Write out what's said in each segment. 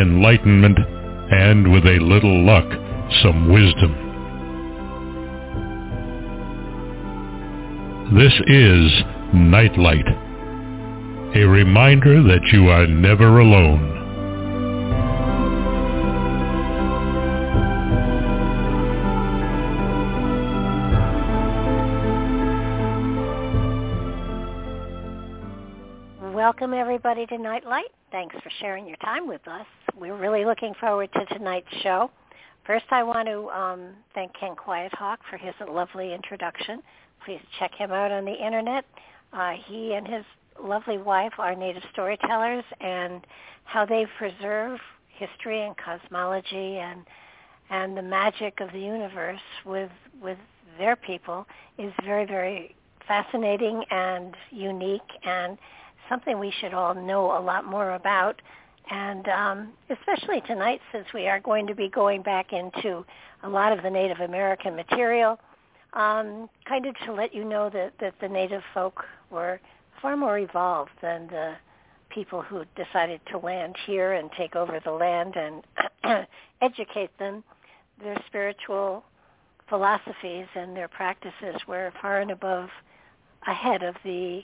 enlightenment, and with a little luck, some wisdom. This is Nightlight, a reminder that you are never alone. Welcome everybody to Nightlight. Thanks for sharing your time with us. We're really looking forward to tonight's show. First, I want to um, thank Ken Quiethawk for his lovely introduction. Please check him out on the internet. Uh, he and his lovely wife are native storytellers, and how they preserve history and cosmology and and the magic of the universe with with their people is very very fascinating and unique and something we should all know a lot more about. And um, especially tonight, since we are going to be going back into a lot of the Native American material, um, kind of to let you know that, that the Native folk were far more evolved than the people who decided to land here and take over the land and educate them. Their spiritual philosophies and their practices were far and above ahead of the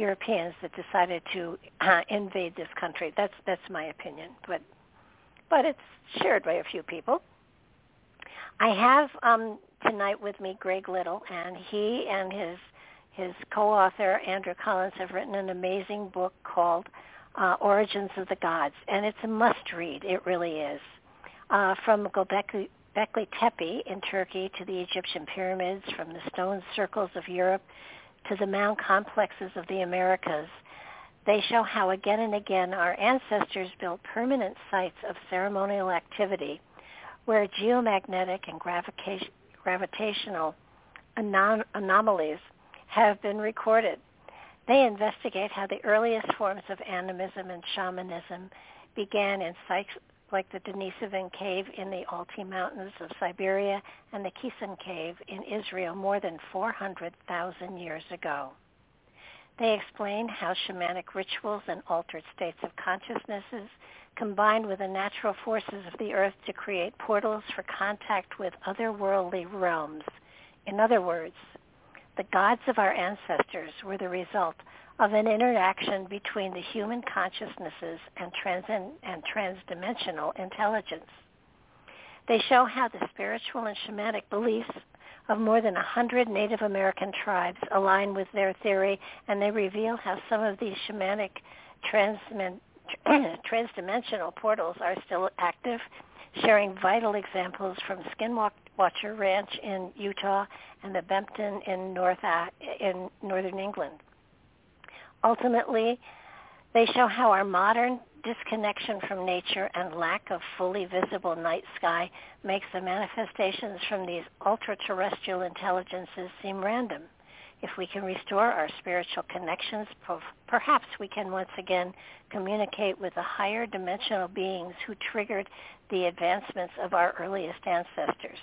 Europeans that decided to uh, invade this country. That's that's my opinion, but but it's shared by a few people. I have um, tonight with me Greg Little, and he and his his co-author Andrew Collins have written an amazing book called uh, Origins of the Gods, and it's a must-read. It really is. Uh, from Göbekli, Göbekli Tepe in Turkey to the Egyptian pyramids, from the stone circles of Europe to the mound complexes of the Americas. They show how again and again our ancestors built permanent sites of ceremonial activity where geomagnetic and gravitational anom- anomalies have been recorded. They investigate how the earliest forms of animism and shamanism began in sites like the Denisovan Cave in the Altai Mountains of Siberia and the Qesem Cave in Israel more than 400,000 years ago. They explain how shamanic rituals and altered states of consciousnesses combined with the natural forces of the earth to create portals for contact with otherworldly realms. In other words, the gods of our ancestors were the result of an interaction between the human consciousnesses and, trans- and transdimensional intelligence. They show how the spiritual and shamanic beliefs of more than a hundred Native American tribes align with their theory, and they reveal how some of these shamanic transmen- transdimensional portals are still active, sharing vital examples from Skinwalker Ranch in Utah and the Bempton in, North, in northern England. Ultimately, they show how our modern disconnection from nature and lack of fully visible night sky makes the manifestations from these ultra-terrestrial intelligences seem random. If we can restore our spiritual connections, perhaps we can once again communicate with the higher dimensional beings who triggered the advancements of our earliest ancestors.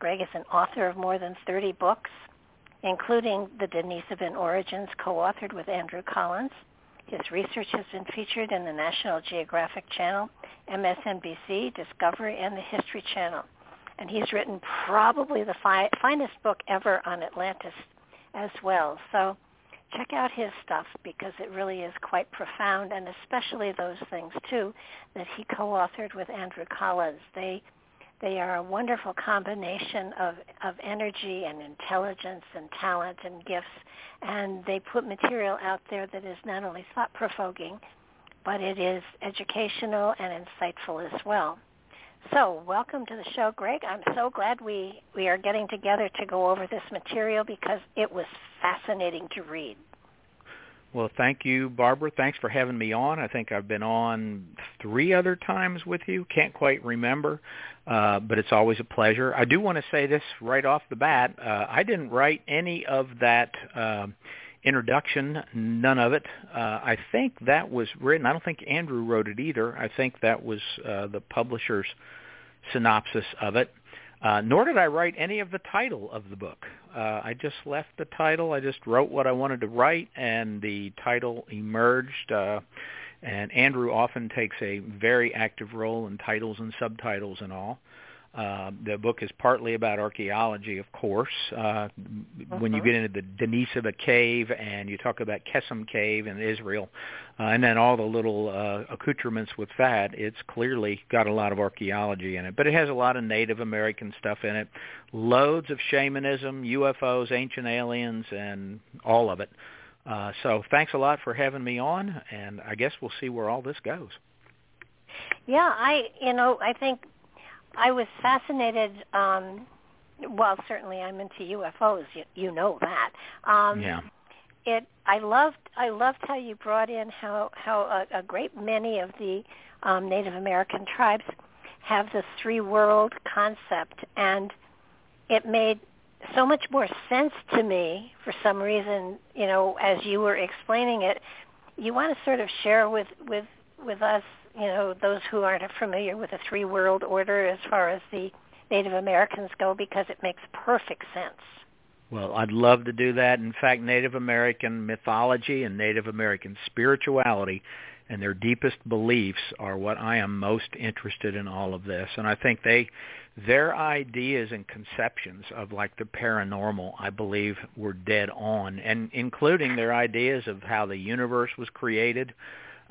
Greg is an author of more than 30 books, including The Denisovan Origins, co-authored with Andrew Collins. His research has been featured in the National Geographic Channel, MSNBC, Discovery, and the History Channel. And he's written probably the fi- finest book ever on Atlantis as well. So check out his stuff because it really is quite profound, and especially those things too that he co-authored with Andrew Collins. They they are a wonderful combination of, of energy and intelligence and talent and gifts, and they put material out there that is not only thought-provoking, but it is educational and insightful as well. So welcome to the show, Greg. I'm so glad we, we are getting together to go over this material because it was fascinating to read. Well, thank you, Barbara. Thanks for having me on. I think I've been on three other times with you. Can't quite remember, uh, but it's always a pleasure. I do want to say this right off the bat. Uh, I didn't write any of that uh, introduction, none of it. Uh, I think that was written. I don't think Andrew wrote it either. I think that was uh, the publisher's synopsis of it. Uh, nor did I write any of the title of the book. Uh, I just left the title. I just wrote what I wanted to write, and the title emerged. Uh, and Andrew often takes a very active role in titles and subtitles and all. Uh, the book is partly about archaeology, of course. Uh, uh-huh. When you uh-huh. get into the Denisova cave and you talk about Qesem cave in Israel, uh, and then all the little uh, accoutrements with that, it's clearly got a lot of archaeology in it. But it has a lot of Native American stuff in it, loads of shamanism, UFOs, ancient aliens, and all of it. Uh, so thanks a lot for having me on, and I guess we'll see where all this goes. Yeah, I you know I think I was fascinated. Um, well, certainly I'm into UFOs. You, you know that. Um, yeah. It. I loved. I loved how you brought in how how a, a great many of the um, Native American tribes have the three world concept, and it made so much more sense to me for some reason. You know, as you were explaining it, you want to sort of share with with with us you know, those who aren't familiar with the three world order as far as the Native Americans go because it makes perfect sense. Well, I'd love to do that. In fact, Native American mythology and Native American spirituality and their deepest beliefs are what I am most interested in all of this. And I think they their ideas and conceptions of like the paranormal, I believe, were dead on, and including their ideas of how the universe was created,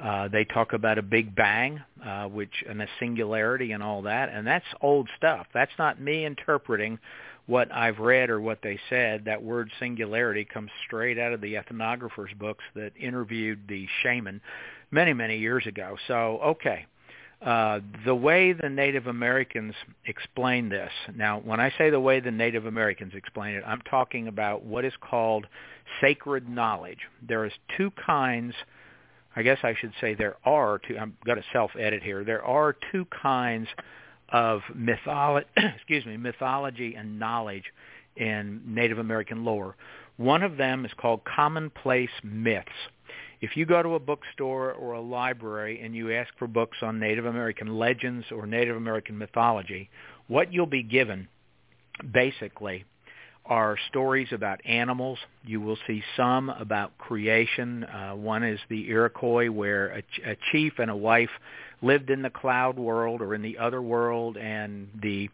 uh, they talk about a big bang, uh, which and a singularity and all that, and that's old stuff. That's not me interpreting what I've read or what they said. That word singularity comes straight out of the ethnographers' books that interviewed the shaman many, many years ago. So, okay. Uh, the way the Native Americans explain this. Now, when I say the way the Native Americans explain it, I'm talking about what is called sacred knowledge. There is two kinds I guess I should say there are two. I'm going to self-edit here. There are two kinds of mythology, excuse me, mythology and knowledge in Native American lore. One of them is called commonplace myths. If you go to a bookstore or a library and you ask for books on Native American legends or Native American mythology, what you'll be given basically are stories about animals. You will see some about creation. Uh, one is the Iroquois, where a, ch- a chief and a wife lived in the cloud world or in the other world, and the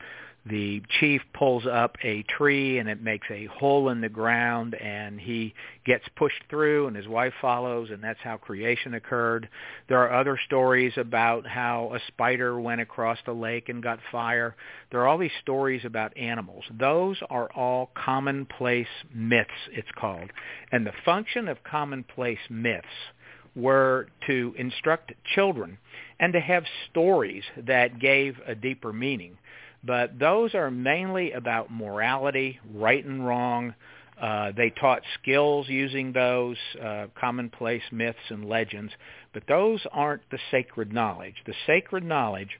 the chief pulls up a tree and it makes a hole in the ground and he gets pushed through and his wife follows and that's how creation occurred. There are other stories about how a spider went across the lake and got fire. There are all these stories about animals. Those are all commonplace myths, it's called. And the function of commonplace myths were to instruct children and to have stories that gave a deeper meaning but those are mainly about morality, right and wrong. Uh, they taught skills using those uh, commonplace myths and legends, but those aren't the sacred knowledge. The sacred knowledge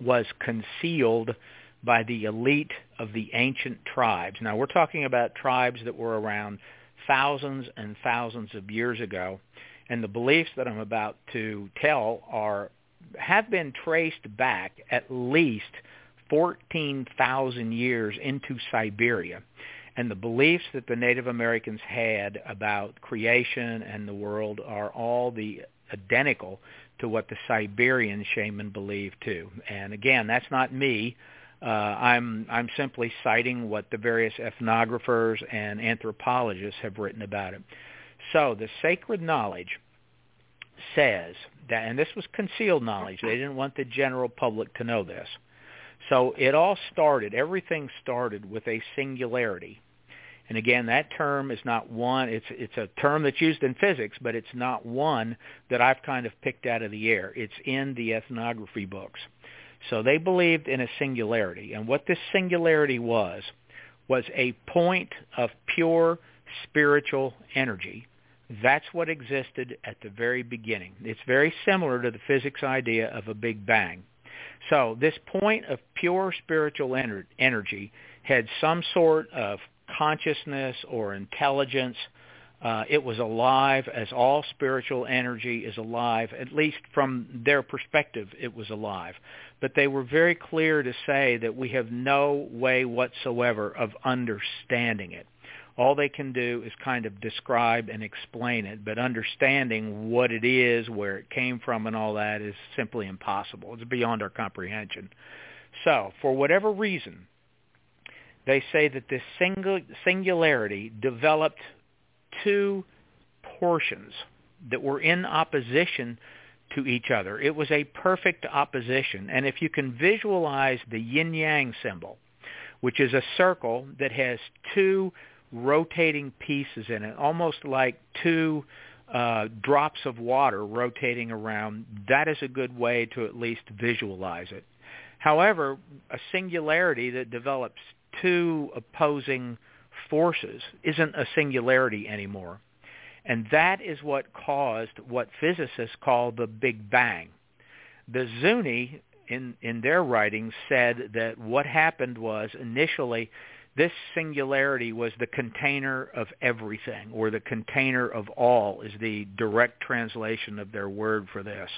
was concealed by the elite of the ancient tribes. Now we're talking about tribes that were around thousands and thousands of years ago, and the beliefs that I'm about to tell are have been traced back at least 14,000 years into Siberia. And the beliefs that the Native Americans had about creation and the world are all the identical to what the Siberian shaman believed too. And again, that's not me. Uh, I'm I'm simply citing what the various ethnographers and anthropologists have written about it. So the sacred knowledge says that, and this was concealed knowledge. They didn't want the general public to know this. So it all started. Everything started with a singularity. And again, that term is not one. It's it's a term that's used in physics, but it's not one that I've kind of picked out of the air. It's in the ethnography books. So they believed in a singularity, and what this singularity was was a point of pure spiritual energy. That's what existed at the very beginning. It's very similar to the physics idea of a big bang. So this point of pure spiritual ener- energy had some sort of consciousness or intelligence. Uh, it was alive as all spiritual energy is alive, at least from their perspective, it was alive. But they were very clear to say that we have no way whatsoever of understanding it. All they can do is kind of describe and explain it, but understanding what it is, where it came from, and all that is simply impossible. It's beyond our comprehension. So, for whatever reason, they say that this singularity developed two portions that were in opposition to each other. It was a perfect opposition. And if you can visualize the yin-yang symbol, which is a circle that has two rotating pieces in it, almost like two uh, drops of water rotating around, that is a good way to at least visualize it. However, a singularity that develops two opposing forces isn't a singularity anymore. And that is what caused what physicists call the Big Bang. The Zuni, in, in their writings, said that what happened was initially this singularity was the container of everything, or the container of all is the direct translation of their word for this.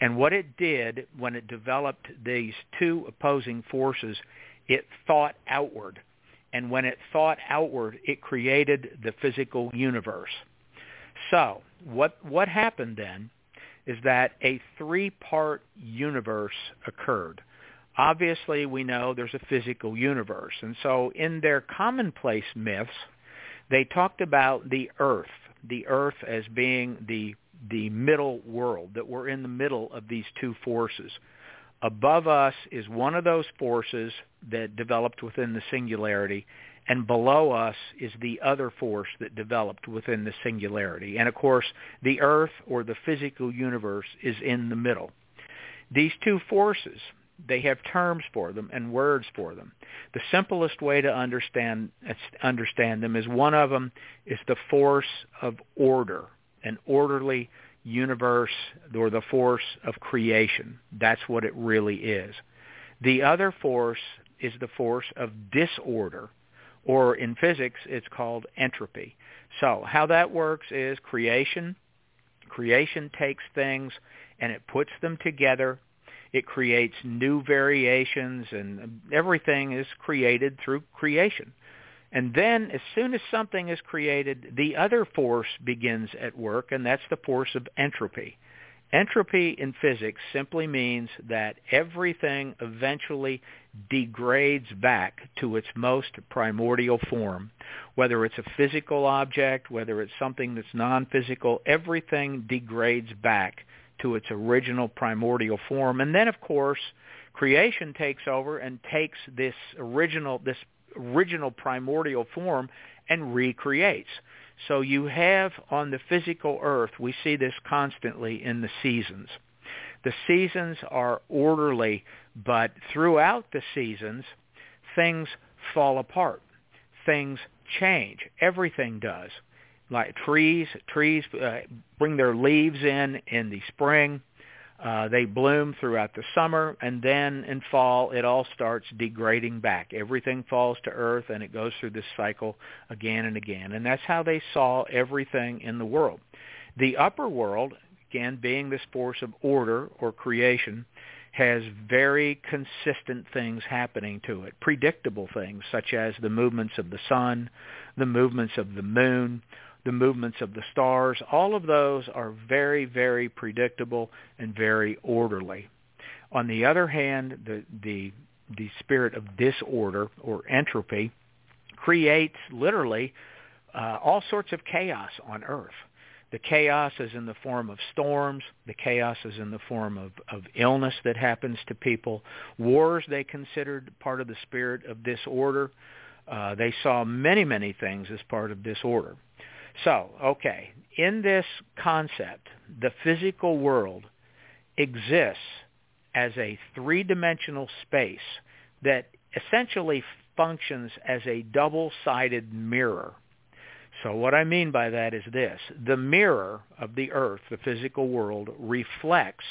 And what it did when it developed these two opposing forces, it thought outward. And when it thought outward, it created the physical universe. So what, what happened then is that a three-part universe occurred. Obviously, we know there's a physical universe. And so in their commonplace myths, they talked about the earth, the earth as being the, the middle world, that we're in the middle of these two forces. Above us is one of those forces that developed within the singularity, and below us is the other force that developed within the singularity. And of course, the earth or the physical universe is in the middle. These two forces, they have terms for them and words for them. The simplest way to understand understand them is one of them is the force of order, an orderly universe or the force of creation. That's what it really is. The other force is the force of disorder, or in physics it's called entropy. So how that works is creation. Creation takes things and it puts them together. It creates new variations and everything is created through creation. And then as soon as something is created, the other force begins at work, and that's the force of entropy. Entropy in physics simply means that everything eventually degrades back to its most primordial form. Whether it's a physical object, whether it's something that's non-physical, everything degrades back to its original primordial form. And then, of course, creation takes over and takes this original, this original primordial form and recreates. So you have on the physical earth, we see this constantly in the seasons. The seasons are orderly, but throughout the seasons, things fall apart. Things change. Everything does. Like trees, trees uh, bring their leaves in in the spring. Uh, they bloom throughout the summer, and then in fall it all starts degrading back. Everything falls to earth, and it goes through this cycle again and again. And that's how they saw everything in the world. The upper world, again being this force of order or creation, has very consistent things happening to it, predictable things such as the movements of the sun, the movements of the moon, the movements of the stars. All of those are very, very predictable and very orderly. On the other hand, the, the, the spirit of disorder or entropy creates literally uh, all sorts of chaos on earth. The chaos is in the form of storms. The chaos is in the form of, of illness that happens to people. Wars they considered part of the spirit of disorder. Uh, they saw many, many things as part of disorder. So, okay, in this concept, the physical world exists as a three-dimensional space that essentially functions as a double-sided mirror so what I mean by that is this. The mirror of the earth, the physical world, reflects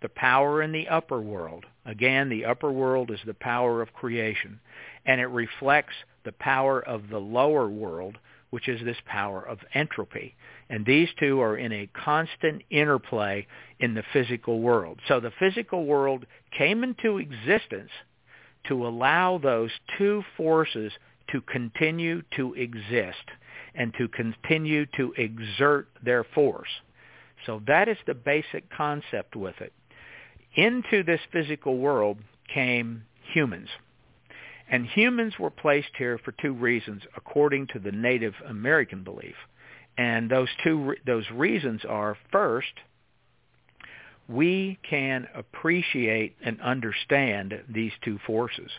the power in the upper world. Again, the upper world is the power of creation. And it reflects the power of the lower world, which is this power of entropy. And these two are in a constant interplay in the physical world. So the physical world came into existence to allow those two forces to continue to exist and to continue to exert their force. So that is the basic concept with it. Into this physical world came humans. And humans were placed here for two reasons according to the Native American belief. And those two those reasons are first, we can appreciate and understand these two forces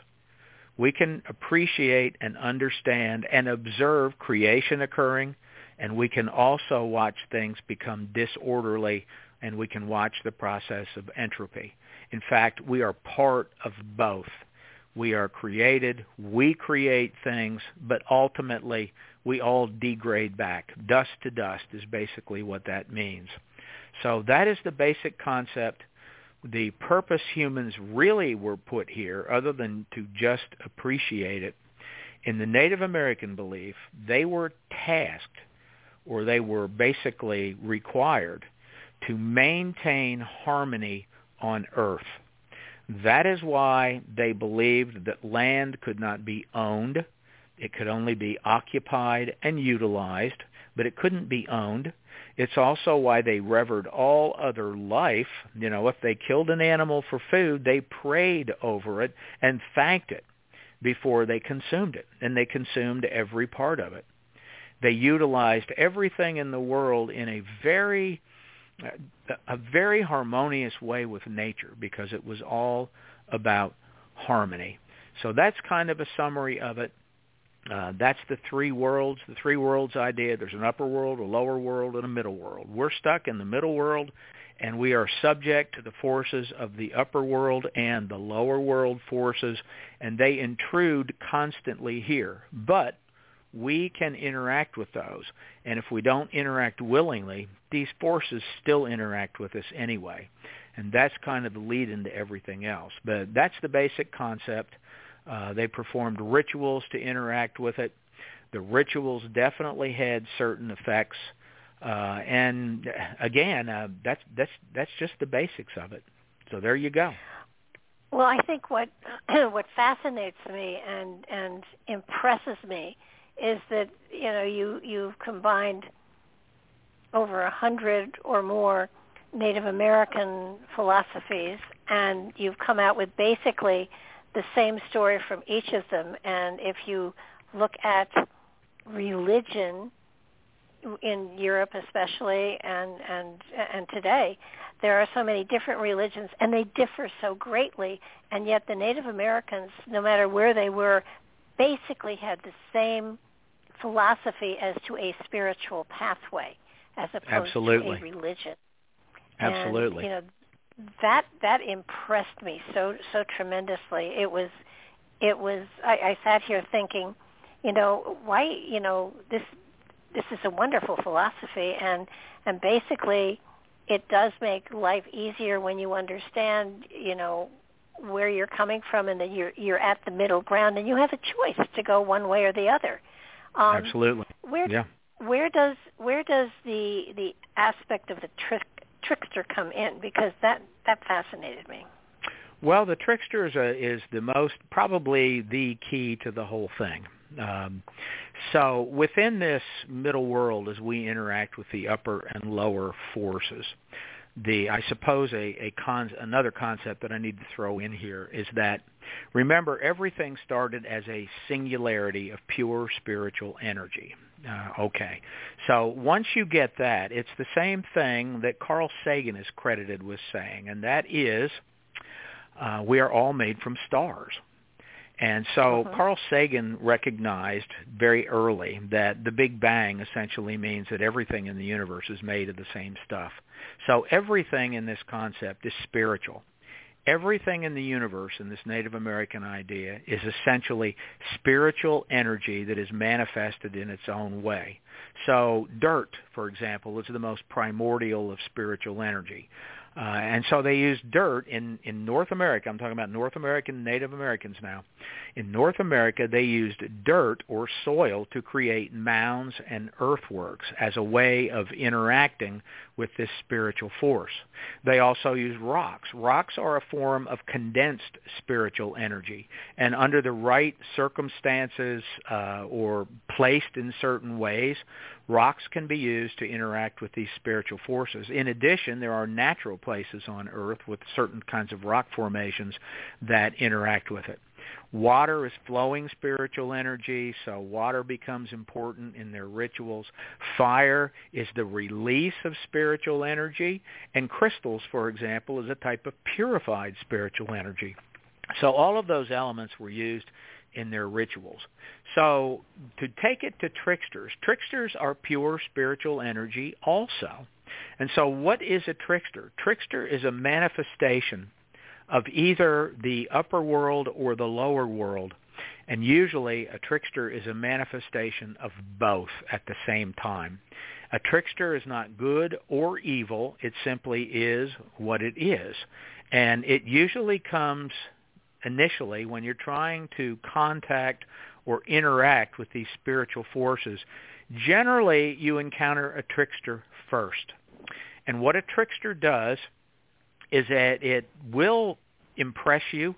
we can appreciate and understand and observe creation occurring, and we can also watch things become disorderly, and we can watch the process of entropy. In fact, we are part of both. We are created, we create things, but ultimately we all degrade back. Dust to dust is basically what that means. So that is the basic concept the purpose humans really were put here, other than to just appreciate it, in the Native American belief, they were tasked or they were basically required to maintain harmony on earth. That is why they believed that land could not be owned. It could only be occupied and utilized, but it couldn't be owned. It's also why they revered all other life. You know, if they killed an animal for food, they prayed over it and thanked it before they consumed it. And they consumed every part of it. They utilized everything in the world in a very a very harmonious way with nature because it was all about harmony. So that's kind of a summary of it. Uh, that's the three worlds, the three worlds idea. There's an upper world, a lower world, and a middle world. We're stuck in the middle world, and we are subject to the forces of the upper world and the lower world forces, and they intrude constantly here. But we can interact with those, and if we don't interact willingly, these forces still interact with us anyway. And that's kind of the lead into everything else. But that's the basic concept. Uh, they performed rituals to interact with it. The rituals definitely had certain effects. Uh, and again, uh, that's that's that's just the basics of it. So there you go. Well, I think what what fascinates me and and impresses me is that you know you you've combined over a hundred or more Native American philosophies, and you've come out with basically the same story from each of them. And if you look at religion in Europe especially and and and today there are so many different religions and they differ so greatly and yet the Native Americans no matter where they were basically had the same philosophy as to a spiritual pathway as opposed Absolutely. to a religion. Absolutely. And, you know, that that impressed me so so tremendously. It was it was I, I sat here thinking, you know, why you know this this is a wonderful philosophy and and basically it does make life easier when you understand, you know, where you're coming from and that you're you're at the middle ground and you have a choice to go one way or the other. Um, Absolutely. Where yeah. where does where does the the aspect of the trick trickster come in because that that fascinated me. Well, the trickster is, a, is the most, probably the key to the whole thing. Um, so within this middle world, as we interact with the upper and lower forces, the I suppose a, a con, another concept that I need to throw in here is that remember everything started as a singularity of pure spiritual energy. Uh, okay, so once you get that, it's the same thing that Carl Sagan is credited with saying, and that is uh, we are all made from stars. And so uh-huh. Carl Sagan recognized very early that the Big Bang essentially means that everything in the universe is made of the same stuff. So everything in this concept is spiritual. Everything in the universe in this Native American idea is essentially spiritual energy that is manifested in its own way. So dirt, for example, is the most primordial of spiritual energy. Uh, and so they used dirt in, in North America. I'm talking about North American Native Americans now. In North America, they used dirt or soil to create mounds and earthworks as a way of interacting with this spiritual force. They also used rocks. Rocks are a form of condensed spiritual energy. And under the right circumstances uh, or placed in certain ways, Rocks can be used to interact with these spiritual forces. In addition, there are natural places on Earth with certain kinds of rock formations that interact with it. Water is flowing spiritual energy, so water becomes important in their rituals. Fire is the release of spiritual energy, and crystals, for example, is a type of purified spiritual energy. So all of those elements were used in their rituals. So to take it to tricksters, tricksters are pure spiritual energy also. And so what is a trickster? Trickster is a manifestation of either the upper world or the lower world. And usually a trickster is a manifestation of both at the same time. A trickster is not good or evil. It simply is what it is. And it usually comes initially when you're trying to contact or interact with these spiritual forces, generally you encounter a trickster first. And what a trickster does is that it will impress you.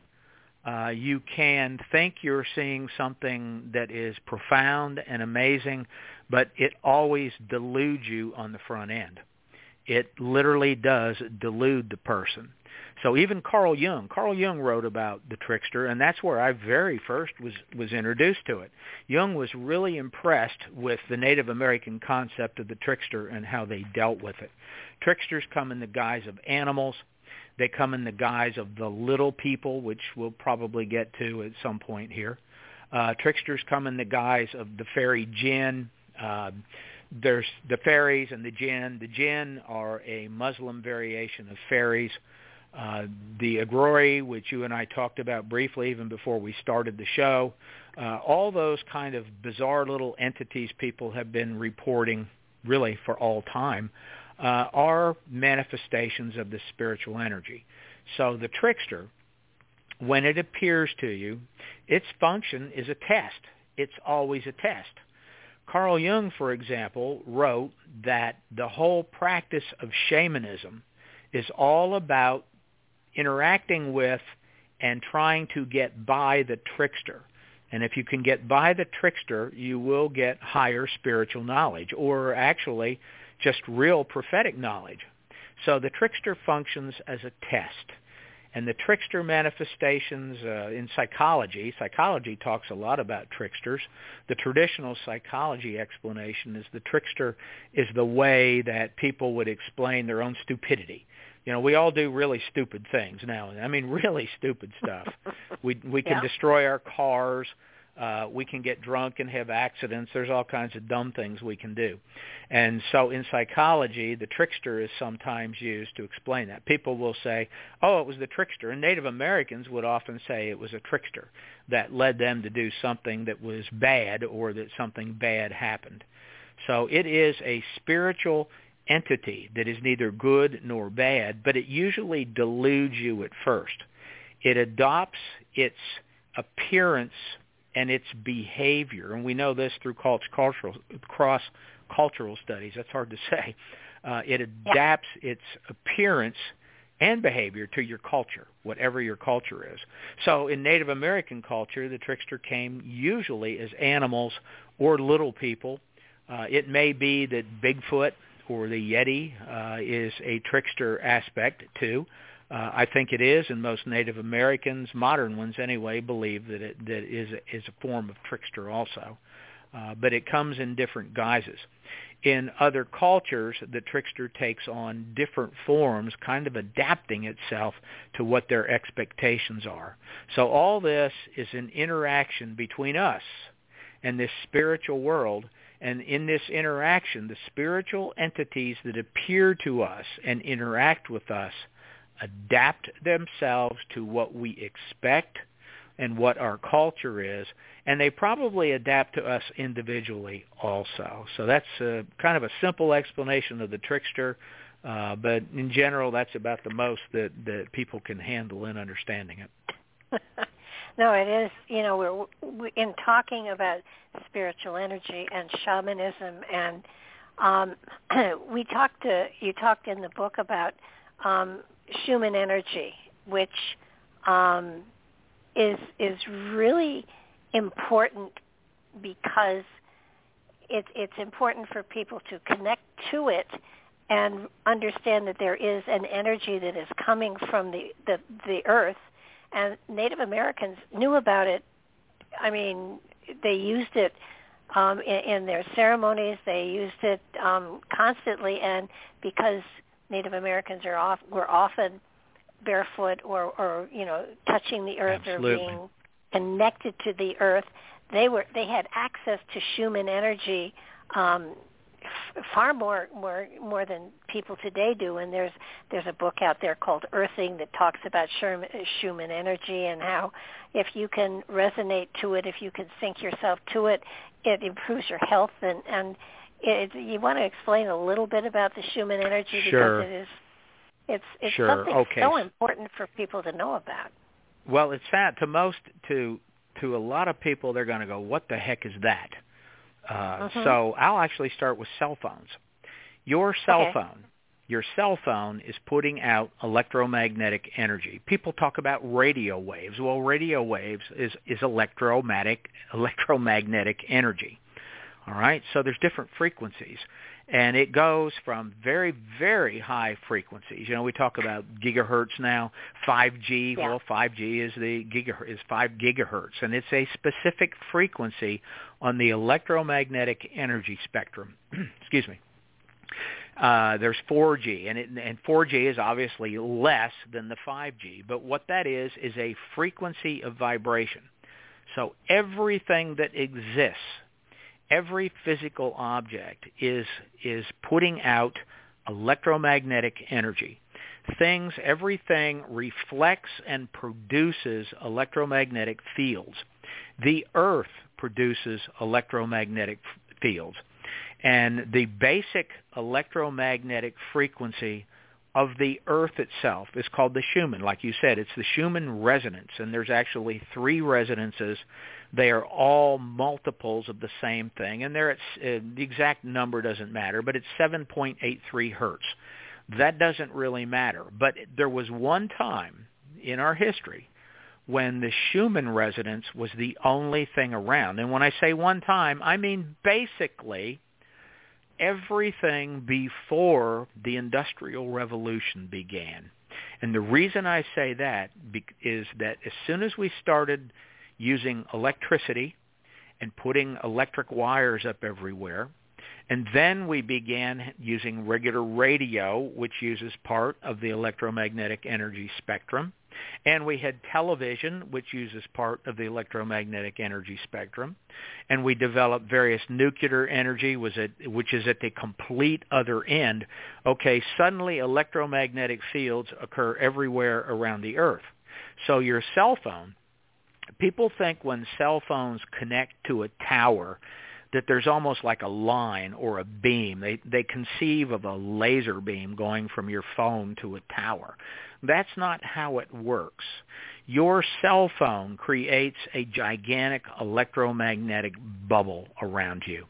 Uh, you can think you're seeing something that is profound and amazing, but it always deludes you on the front end. It literally does delude the person. So even Carl Jung, Carl Jung wrote about the trickster, and that's where I very first was was introduced to it. Jung was really impressed with the Native American concept of the trickster and how they dealt with it. Tricksters come in the guise of animals. They come in the guise of the little people, which we'll probably get to at some point here. Uh, tricksters come in the guise of the fairy jinn. Uh, there's the fairies and the jinn. The jinn are a Muslim variation of fairies. Uh, the Agrori, which you and I talked about briefly even before we started the show, uh, all those kind of bizarre little entities people have been reporting really for all time uh, are manifestations of the spiritual energy. So the trickster, when it appears to you, its function is a test. It's always a test. Carl Jung, for example, wrote that the whole practice of shamanism is all about interacting with and trying to get by the trickster. And if you can get by the trickster, you will get higher spiritual knowledge or actually just real prophetic knowledge. So the trickster functions as a test. And the trickster manifestations uh, in psychology, psychology talks a lot about tricksters. The traditional psychology explanation is the trickster is the way that people would explain their own stupidity you know, we all do really stupid things now. I mean, really stupid stuff. we we can yeah. destroy our cars. Uh, we can get drunk and have accidents. There's all kinds of dumb things we can do. And so in psychology, the trickster is sometimes used to explain that. People will say, oh, it was the trickster. And Native Americans would often say it was a trickster that led them to do something that was bad or that something bad happened. So it is a spiritual entity that is neither good nor bad, but it usually deludes you at first. It adopts its appearance and its behavior, and we know this through cultural, cross-cultural studies. That's hard to say. Uh, it adapts its appearance and behavior to your culture, whatever your culture is. So in Native American culture, the trickster came usually as animals or little people. Uh, it may be that Bigfoot or the Yeti uh, is a trickster aspect too. Uh, I think it is, and most Native Americans, modern ones anyway, believe that it that is a, is a form of trickster also. Uh, but it comes in different guises. In other cultures, the trickster takes on different forms, kind of adapting itself to what their expectations are. So all this is an interaction between us and this spiritual world. And in this interaction, the spiritual entities that appear to us and interact with us adapt themselves to what we expect and what our culture is, and they probably adapt to us individually also. So that's a, kind of a simple explanation of the trickster, uh, but in general, that's about the most that, that people can handle in understanding it. no, it is. You know, we're we, in talking about spiritual energy and shamanism, and um, we talked. To, you talked in the book about um, Schumann energy, which um, is is really important because it's it's important for people to connect to it and understand that there is an energy that is coming from the the, the earth and Native Americans knew about it. I mean, they used it um, in, in their ceremonies. They used it um, constantly, and because Native Americans are off were often barefoot or or you know touching the earth Absolutely. or being connected to the earth. They were they had access to Schumann energy um, f- far more more more than people today do. And there's there's a book out there called Earthing that talks about Schumann, Schumann energy and how if you can resonate to it, if you can sync yourself to it, it improves your health and and it, you want to explain a little bit about the Schumann energy sure. because it is it's it's sure. something okay. so important for people to know about. Well, it's sad to most to to a lot of people. They're going to go, "What the heck is that?" Uh, mm-hmm. So I'll actually start with cell phones. Your cell okay. phone, your cell phone is putting out electromagnetic energy. People talk about radio waves. Well, radio waves is is electromagnetic electromagnetic energy. All right, so there's different frequencies, and it goes from very, very high frequencies. You know, we talk about gigahertz now, 5G. Yeah. Well, 5G is the gigahertz is five gigahertz, and it's a specific frequency on the electromagnetic energy spectrum. Excuse me. Uh, there's 4G, and, it, and 4G is obviously less than the 5G. But what that is is a frequency of vibration. So everything that exists every physical object is is putting out electromagnetic energy. Things, everything reflects and produces electromagnetic fields. The earth produces electromagnetic fields. And the basic electromagnetic frequency of the earth itself is called the Schumann. Like you said, it's the Schumann resonance, and there's actually three resonances. They are all multiples of the same thing, and they're at, uh, the exact number doesn't matter, but it's 7.83 hertz. That doesn't really matter. But there was one time in our history when the Schumann resonance was the only thing around. And when I say one time, I mean basically everything before the Industrial Revolution began. And the reason I say that is that as soon as we started using electricity and putting electric wires up everywhere, and then we began using regular radio, which uses part of the electromagnetic energy spectrum. And we had television, which uses part of the electromagnetic energy spectrum. And we developed various nuclear energy, which is at the complete other end. Okay, suddenly electromagnetic fields occur everywhere around the Earth. So your cell phone, people think when cell phones connect to a tower that there's almost like a line or a beam. They they conceive of a laser beam going from your phone to a tower. That's not how it works. Your cell phone creates a gigantic electromagnetic bubble around you.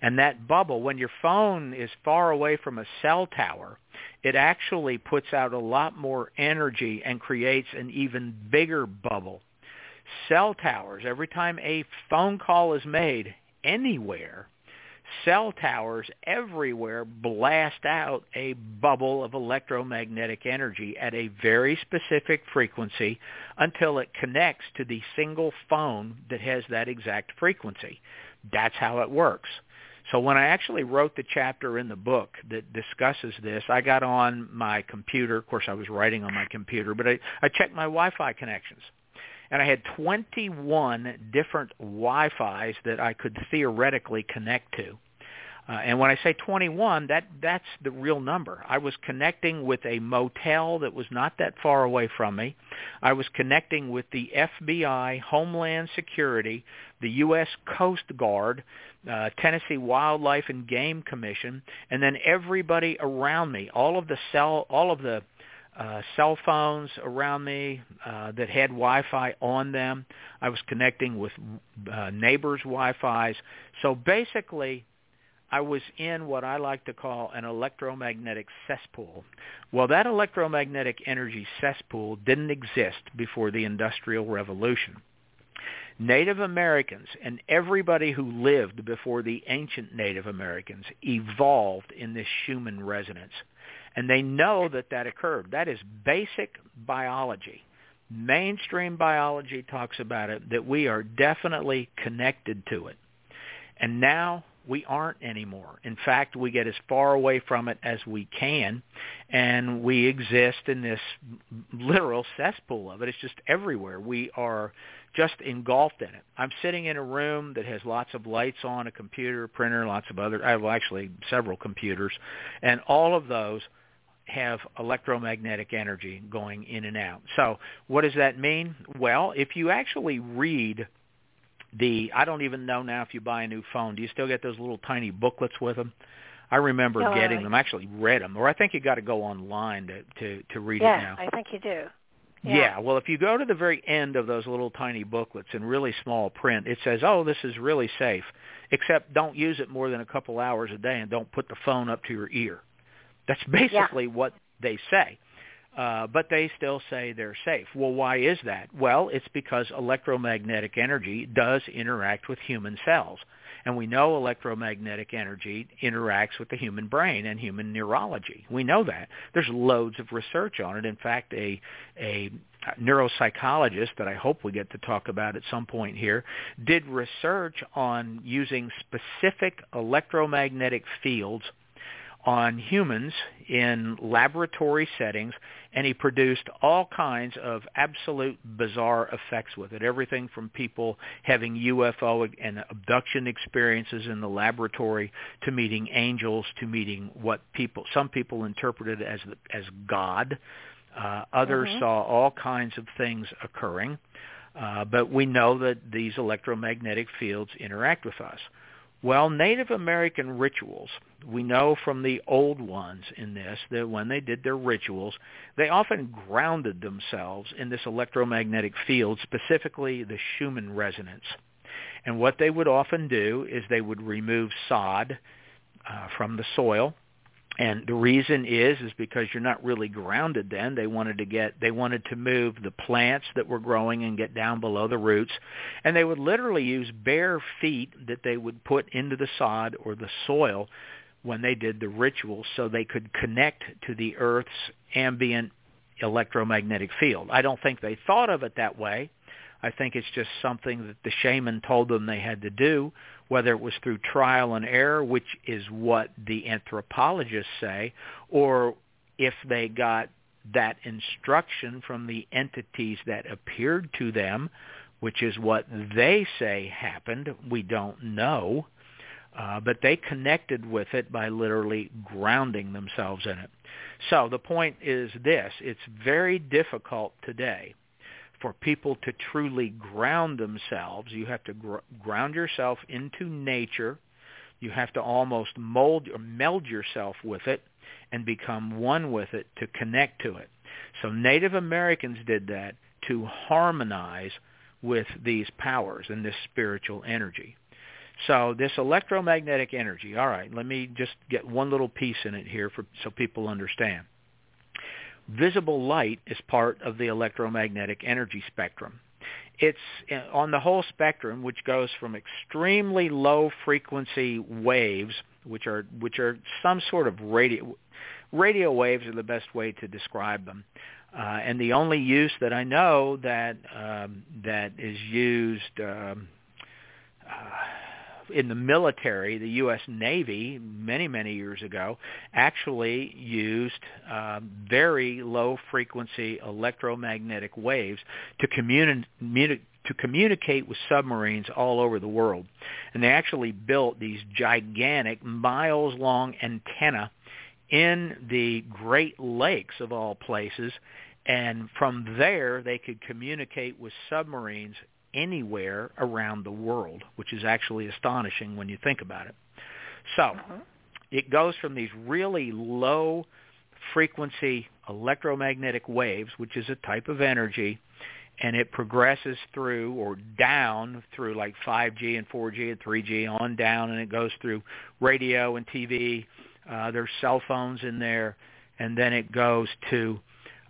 And that bubble, when your phone is far away from a cell tower, it actually puts out a lot more energy and creates an even bigger bubble. Cell towers, every time a phone call is made anywhere, cell towers everywhere blast out a bubble of electromagnetic energy at a very specific frequency until it connects to the single phone that has that exact frequency. That's how it works. So when I actually wrote the chapter in the book that discusses this, I got on my computer. Of course, I was writing on my computer, but I, I checked my Wi-Fi connections and I had 21 different Wi-Fis that I could theoretically connect to. Uh, and when I say 21, that that's the real number. I was connecting with a motel that was not that far away from me. I was connecting with the FBI, Homeland Security, the U.S. Coast Guard, uh, Tennessee Wildlife and Game Commission, and then everybody around me. All of the cell, all of the uh, cell phones around me uh, that had Wi-Fi on them. I was connecting with uh, neighbors' Wi-Fi's. So basically, I was in what I like to call an electromagnetic cesspool. Well, that electromagnetic energy cesspool didn't exist before the Industrial Revolution. Native Americans and everybody who lived before the ancient Native Americans evolved in this Schumann resonance. And they know that that occurred. That is basic biology. Mainstream biology talks about it, that we are definitely connected to it. And now we aren't anymore. In fact, we get as far away from it as we can, and we exist in this literal cesspool of it. It's just everywhere. We are just engulfed in it. I'm sitting in a room that has lots of lights on, a computer, a printer, lots of other, uh, I have actually several computers, and all of those have electromagnetic energy going in and out. So what does that mean? Well, if you actually read the I don't even know now if you buy a new phone. Do you still get those little tiny booklets with them? I remember no, getting I, them. I actually read them, or I think you got to go online to to to read yeah, it now. Yeah, I think you do. Yeah. yeah. Well, if you go to the very end of those little tiny booklets in really small print, it says, "Oh, this is really safe, except don't use it more than a couple hours a day, and don't put the phone up to your ear." That's basically yeah. what they say. Uh, but they still say they're safe. Well, why is that? Well, it's because electromagnetic energy does interact with human cells. And we know electromagnetic energy interacts with the human brain and human neurology. We know that. There's loads of research on it. In fact, a, a neuropsychologist that I hope we get to talk about at some point here did research on using specific electromagnetic fields on humans in laboratory settings and he produced all kinds of absolute bizarre effects with it. Everything from people having UFO and abduction experiences in the laboratory to meeting angels to meeting what people some people interpreted as as God. Uh, others mm-hmm. saw all kinds of things occurring. Uh, but we know that these electromagnetic fields interact with us. Well, Native American rituals, we know from the old ones in this that when they did their rituals, they often grounded themselves in this electromagnetic field, specifically the Schumann resonance. And what they would often do is they would remove sod uh, from the soil and the reason is is because you're not really grounded then. They wanted to get they wanted to move the plants that were growing and get down below the roots. And they would literally use bare feet that they would put into the sod or the soil when they did the ritual so they could connect to the earth's ambient electromagnetic field. I don't think they thought of it that way i think it's just something that the shaman told them they had to do whether it was through trial and error, which is what the anthropologists say, or if they got that instruction from the entities that appeared to them, which is what they say happened. We don't know. Uh, but they connected with it by literally grounding themselves in it. So the point is this. It's very difficult today for people to truly ground themselves, you have to gr- ground yourself into nature. You have to almost mold or meld yourself with it and become one with it to connect to it. So Native Americans did that to harmonize with these powers and this spiritual energy. So this electromagnetic energy, all right, let me just get one little piece in it here for, so people understand. Visible light is part of the electromagnetic energy spectrum. It's uh, on the whole spectrum, which goes from extremely low frequency waves, which are which are some sort of radio radio waves are the best way to describe them. Uh, and the only use that I know that um, that is used um, uh, in the military, the U.S. Navy, many many years ago, actually used uh, very low frequency electromagnetic waves to communicate to communicate with submarines all over the world. And they actually built these gigantic, miles long antenna in the Great Lakes of all places, and from there they could communicate with submarines anywhere around the world, which is actually astonishing when you think about it. So uh-huh. it goes from these really low frequency electromagnetic waves, which is a type of energy, and it progresses through or down through like 5G and 4G and 3G on down, and it goes through radio and TV uh, there's cell phones in there, and then it goes to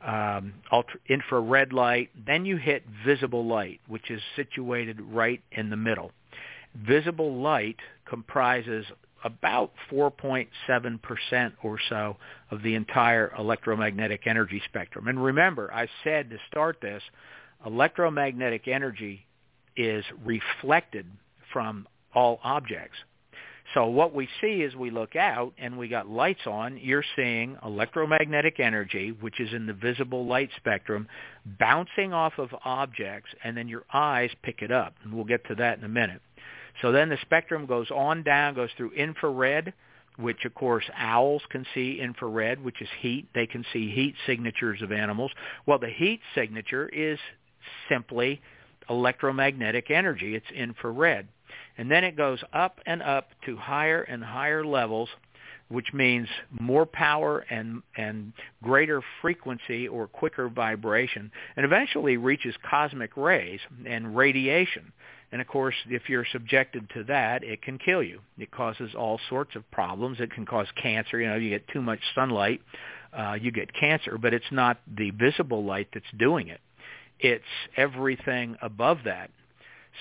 um, ultra, infrared light. Then you hit visible light, which is situated right in the middle. Visible light comprises about 4.7% or so of the entire electromagnetic energy spectrum. And remember, I said to start this, electromagnetic energy is reflected from all objects. So what we see as we look out and we got lights on, you're seeing electromagnetic energy, which is in the visible light spectrum, bouncing off of objects, and then your eyes pick it up. And we'll get to that in a minute. So then the spectrum goes on down, goes through infrared, which of course owls can see infrared, which is heat. They can see heat signatures of animals. Well, the heat signature is simply electromagnetic energy. It's infrared. And then it goes up and up to higher and higher levels, which means more power and, and greater frequency or quicker vibration, and eventually reaches cosmic rays and radiation. And of course, if you're subjected to that, it can kill you. It causes all sorts of problems. It can cause cancer. You know, you get too much sunlight, uh, you get cancer. But it's not the visible light that's doing it. It's everything above that.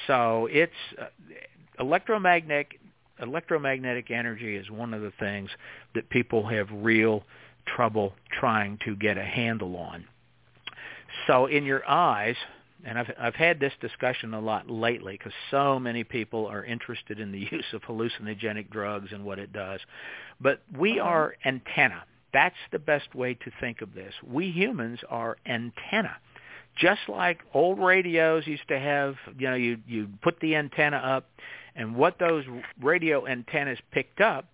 So it's uh, electromagnetic electromagnetic energy is one of the things that people have real trouble trying to get a handle on. So in your eyes, and I've I've had this discussion a lot lately because so many people are interested in the use of hallucinogenic drugs and what it does. But we uh-huh. are antenna. That's the best way to think of this. We humans are antenna just like old radios used to have, you know, you you put the antenna up, and what those radio antennas picked up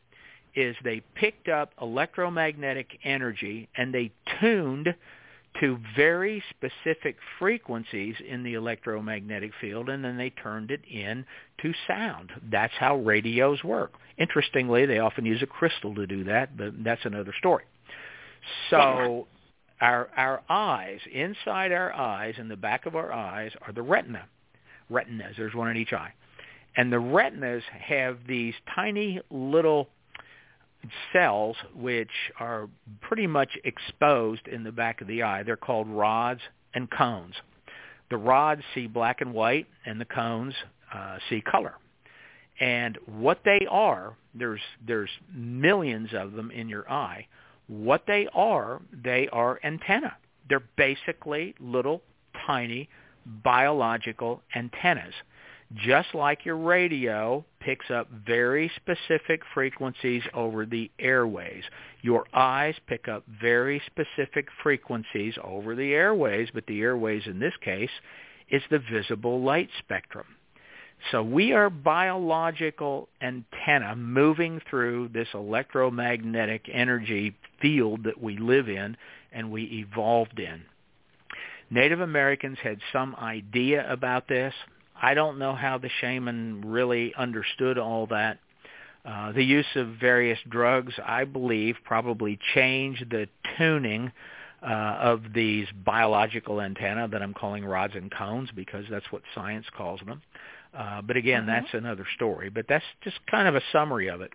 is they picked up electromagnetic energy and they tuned to very specific frequencies in the electromagnetic field and then they turned it in to sound. That's how radios work. Interestingly, they often use a crystal to do that, but that's another story. So our our eyes, inside our eyes, in the back of our eyes, are the retina. Retinas. There's one in each eye, and the retinas have these tiny little cells which are pretty much exposed in the back of the eye. They're called rods and cones. The rods see black and white, and the cones uh, see color. And what they are, there's there's millions of them in your eye what they are, they are antenna. They're basically little tiny biological antennas. Just like your radio picks up very specific frequencies over the airways. Your eyes pick up very specific frequencies over the airways, but the airways in this case is the visible light spectrum. So we are biological antenna moving through this electromagnetic energy field that we live in and we evolved in. Native Americans had some idea about this. I don't know how the shaman really understood all that. Uh, the use of various drugs, I believe, probably changed the tuning uh, of these biological antenna that I'm calling rods and cones because that's what science calls them. Uh, but again, mm-hmm. that's another story. But that's just kind of a summary of it.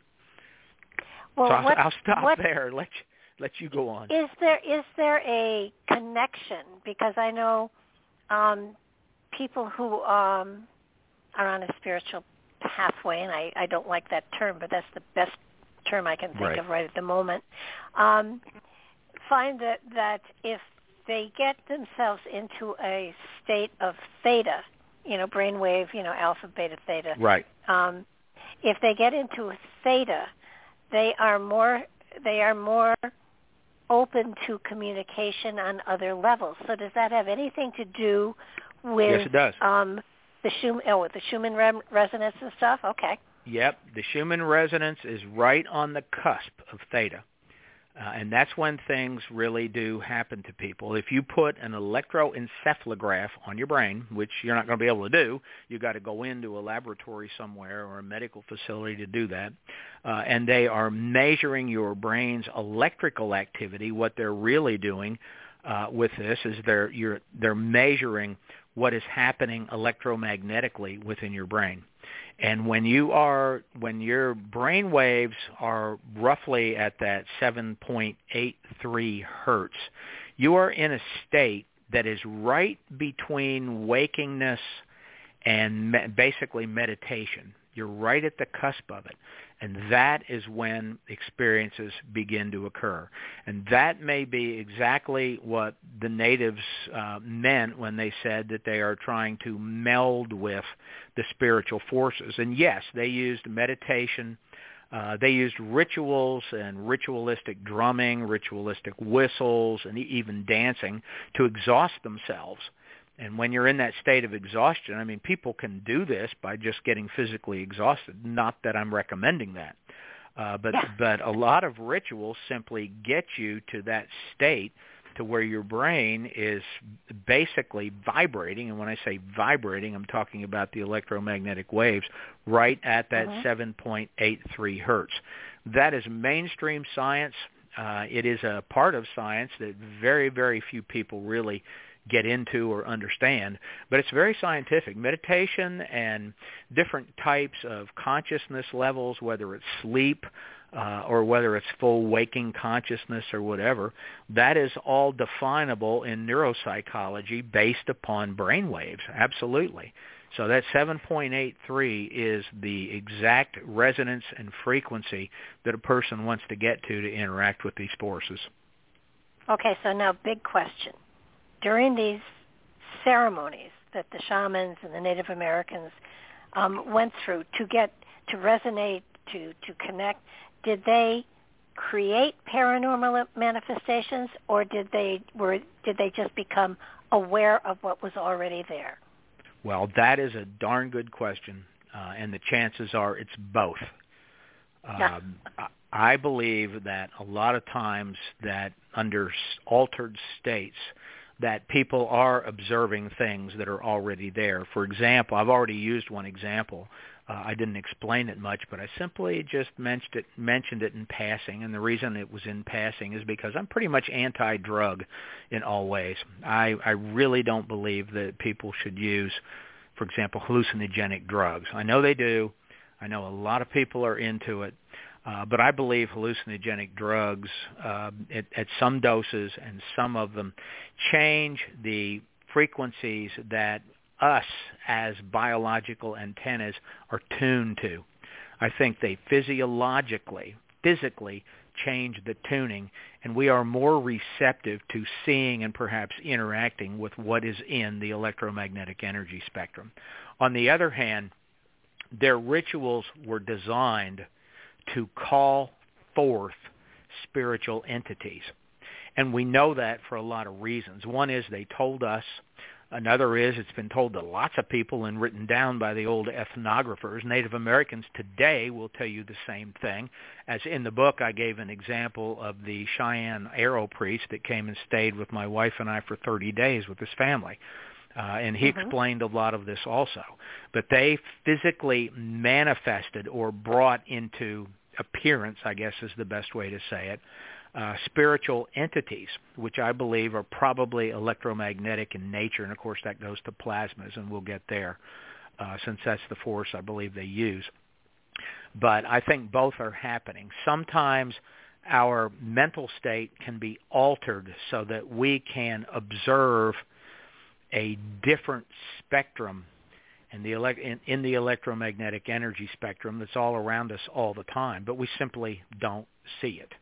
Well, so I'll, what, I'll stop what, there. Let you, let you go on. Is there is there a connection? Because I know um, people who um, are on a spiritual pathway, and I, I don't like that term, but that's the best term I can think right. of right at the moment. Um, find that that if they get themselves into a state of theta, you know, brainwave, you know, alpha, beta, theta. Right. Um, if they get into a theta, they are more they are more open to communication on other levels. So does that have anything to do with yes, it does. Um, the Schumann, oh, with the Schumann re- resonance and stuff? Okay. Yep, the Schumann resonance is right on the cusp of theta. Uh, and that's when things really do happen to people. If you put an electroencephalograph on your brain, which you're not going to be able to do, you've got to go into a laboratory somewhere or a medical facility to do that, uh, and they are measuring your brain's electrical activity, what they're really doing uh, with this is they're, you're, they're measuring what is happening electromagnetically within your brain. And when you are when your brain waves are roughly at that 7.83 hertz, you are in a state that is right between wakingness and me- basically meditation. You're right at the cusp of it. And that is when experiences begin to occur. And that may be exactly what the natives uh, meant when they said that they are trying to meld with the spiritual forces. And yes, they used meditation. Uh, they used rituals and ritualistic drumming, ritualistic whistles, and even dancing to exhaust themselves and when you're in that state of exhaustion, I mean, people can do this by just getting physically exhausted. Not that I'm recommending that. Uh, but yeah. but a lot of rituals simply get you to that state to where your brain is basically vibrating and when I say vibrating I'm talking about the electromagnetic waves right at that mm-hmm. 7.83 hertz. That is mainstream science. Uh, it is a part of science that very very few people really get into or understand. But it's very scientific. Meditation and different types of consciousness levels, whether it's sleep uh, or whether it's full waking consciousness or whatever, that is all definable in neuropsychology based upon brain waves. Absolutely. So that 7.83 is the exact resonance and frequency that a person wants to get to to interact with these forces. Okay, so now big question during these ceremonies that the shamans and the Native Americans um, went through to get to resonate, to to connect, did they create paranormal manifestations, or did they were did they just become aware of what was already there? Well, that is a darn good question, uh, and the chances are it's both. Um, I believe that a lot of times that under altered states, that people are observing things that are already there. For example, I've already used one example. Uh, I didn't explain it much, but I simply just mentioned it, mentioned it in passing. And the reason it was in passing is because I'm pretty much anti-drug in all ways. I, I really don't believe that people should use, for example, hallucinogenic drugs. I know they do. I know a lot of people are into it. Uh, but I believe hallucinogenic drugs uh, at, at some doses and some of them change the frequencies that us as biological antennas are tuned to. I think they physiologically, physically change the tuning and we are more receptive to seeing and perhaps interacting with what is in the electromagnetic energy spectrum. On the other hand, their rituals were designed to call forth spiritual entities. And we know that for a lot of reasons. One is they told us. Another is it's been told to lots of people and written down by the old ethnographers. Native Americans today will tell you the same thing. As in the book, I gave an example of the Cheyenne arrow priest that came and stayed with my wife and I for 30 days with his family. Uh, and he mm-hmm. explained a lot of this also. But they physically manifested or brought into appearance, I guess is the best way to say it, uh, spiritual entities, which I believe are probably electromagnetic in nature. And of course that goes to plasmas, and we'll get there. uh, since that's the force I believe they use. But I think both are happening. Sometimes our mental state can be altered so that we can observe a different spectrum in the, ele- in, in the electromagnetic energy spectrum that's all around us all the time, but we simply don't see it.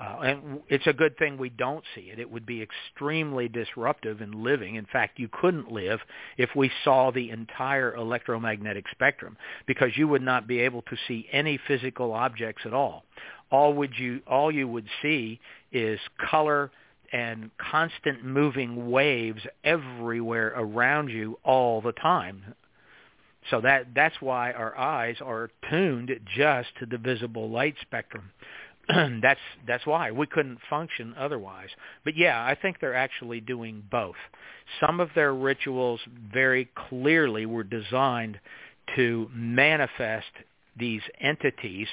Uh, and it's a good thing we don't see it. It would be extremely disruptive in living. In fact, you couldn't live if we saw the entire electromagnetic spectrum because you would not be able to see any physical objects at all. All would you all you would see is color and constant moving waves everywhere around you all the time. So that that's why our eyes are tuned just to the visible light spectrum. that's that's why we couldn't function otherwise. But yeah, I think they're actually doing both. Some of their rituals very clearly were designed to manifest these entities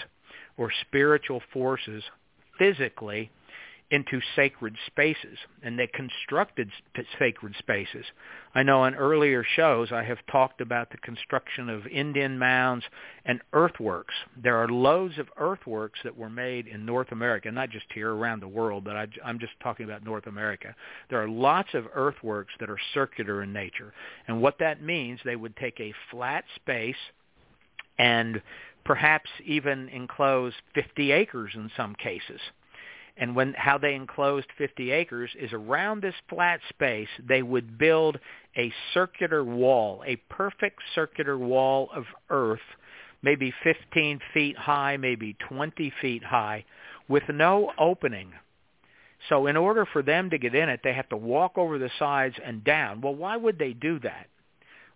or spiritual forces physically into sacred spaces, and they constructed sacred spaces. I know in earlier shows I have talked about the construction of Indian mounds and earthworks. There are loads of earthworks that were made in North America, not just here around the world, but I, I'm just talking about North America. There are lots of earthworks that are circular in nature, and what that means, they would take a flat space and perhaps even enclose 50 acres in some cases and when how they enclosed 50 acres is around this flat space they would build a circular wall, a perfect circular wall of earth, maybe 15 feet high, maybe 20 feet high, with no opening. So in order for them to get in it, they have to walk over the sides and down. Well, why would they do that?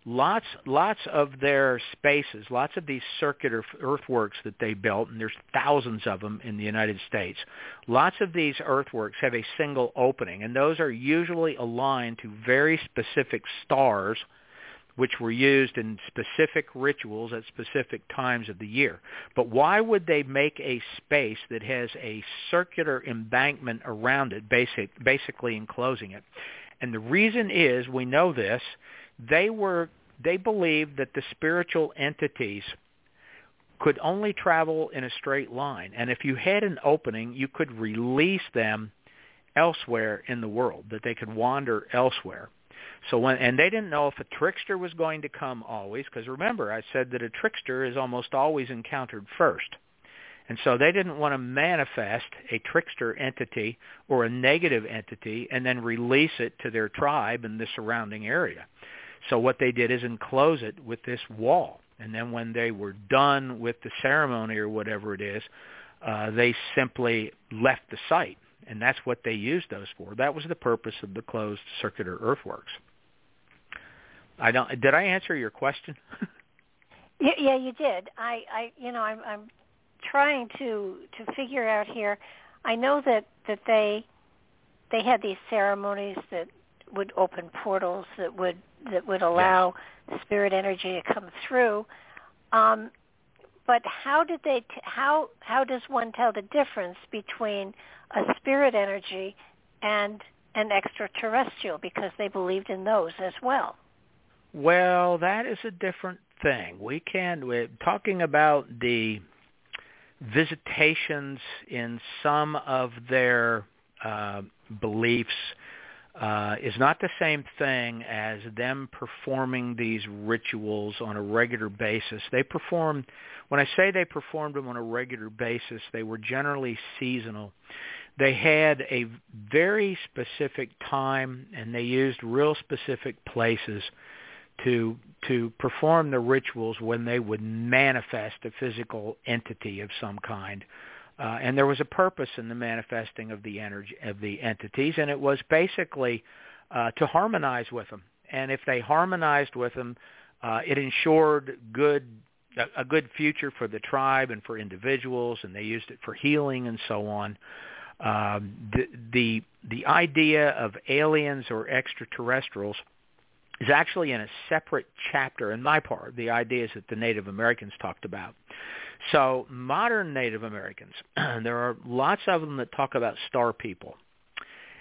Lots lots of their spaces, lots of these circular earthworks that they built, and there's thousands of them in the United States. Lots of these earthworks have a single opening, and those are usually aligned to very specific stars which were used in specific rituals at specific times of the year. But why would they make a space that has a circular embankment around it, basic, basically enclosing it? And the reason is, we know this, they were they believed that the spiritual entities could only travel in a straight line. And if you had an opening you could release them elsewhere in the world that they could wander elsewhere. So when and they didn't know if a trickster was going to come always because remember I said that a trickster is almost always encountered first. And so they didn't want to manifest a trickster entity or a negative entity and then release it to their tribe in the surrounding area. So what they did is enclose it with this wall. And then when they were done with the ceremony or whatever it is, uh, they simply left the site. And that's what they used those for. That was the purpose of the closed circular earthworks. I don't. Did I answer your question? yeah, yeah, you did. I, I, you know, I'm, I'm trying to to figure out here. I know that that they they had these ceremonies that would open portals that would that would allow spirit energy to come through. Um, but how did they? T- how how does one tell the difference between a spirit energy and an extraterrestrial? Because they believed in those as well. Well, that is a different thing. We can we're talking about the visitations in some of their uh, beliefs uh, is not the same thing as them performing these rituals on a regular basis. They perform, when I say they performed them on a regular basis, they were generally seasonal. They had a very specific time and they used real specific places to to perform the rituals when they would manifest a physical entity of some kind. Uh, and there was a purpose in the manifesting of the energy of the entities, and it was basically uh, to harmonize with them. And if they harmonized with them, uh, it ensured good a, good future for the tribe and for individuals, and they used it for healing and so on. Um, the the the idea of aliens or extraterrestrials is actually in a separate chapter in my part. The ideas that the Native Americans talked about. So modern Native Americans, there are lots of them that talk about star people.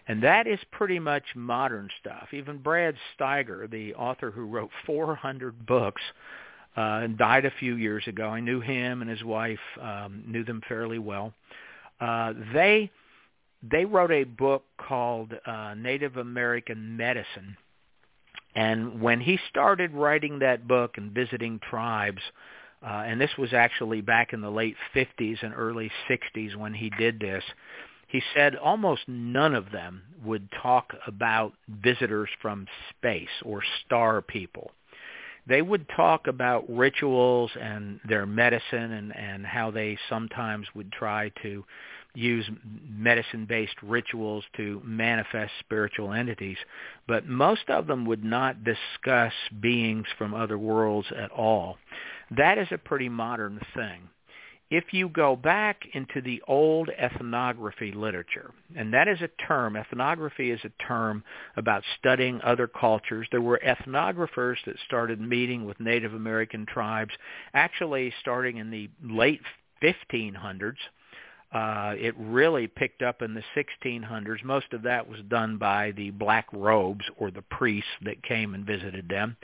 And that is pretty much modern stuff. Even Brad Steiger, the author who wrote 400 books uh, and died a few years ago. I knew him and his wife, um, knew them fairly well. Uh, they they wrote a book called uh, Native American Medicine, and when he started writing that book and visiting tribes, Uh, and this was actually back in the late 50s and early 60s when he did this, he said almost none of them would talk about visitors from space or star people. They would talk about rituals and their medicine and, and how they sometimes would try to use medicine-based rituals to manifest spiritual entities, but most of them would not discuss beings from other worlds at all. That is a pretty modern thing if you go back into the old ethnography literature, and that is a term, ethnography is a term about studying other cultures. There were ethnographers that started meeting with Native American tribes actually starting in the late 1500s. Uh, it really picked up in the 1600s. Most of that was done by the black robes or the priests that came and visited them.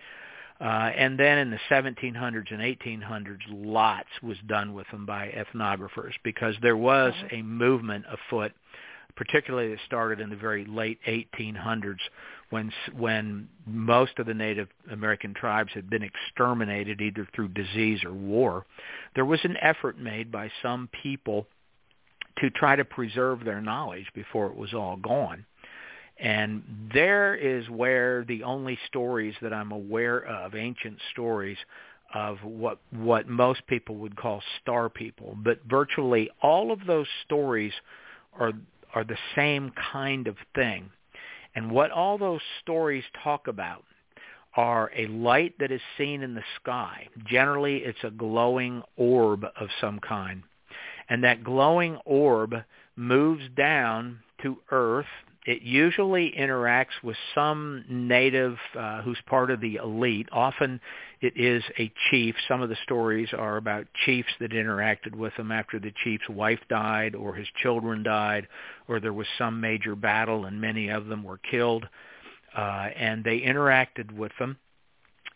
Uh, and then in the 1700s and 1800s, lots was done with them by ethnographers because there was a movement afoot, particularly that started in the very late 1800s when when most of the Native American tribes had been exterminated either through disease or war. There was an effort made by some people to try to preserve their knowledge before it was all gone. And there is where the only stories that I'm aware of, ancient stories of what what most people would call star people, but virtually all of those stories are are the same kind of thing. And what all those stories talk about are a light that is seen in the sky. Generally, it's a glowing orb of some kind. And that glowing orb moves down to earth it usually interacts with some native uh, who's part of the elite. Often it is a chief. Some of the stories are about chiefs that interacted with him after the chief's wife died or his children died or there was some major battle and many of them were killed. Uh, and they interacted with them.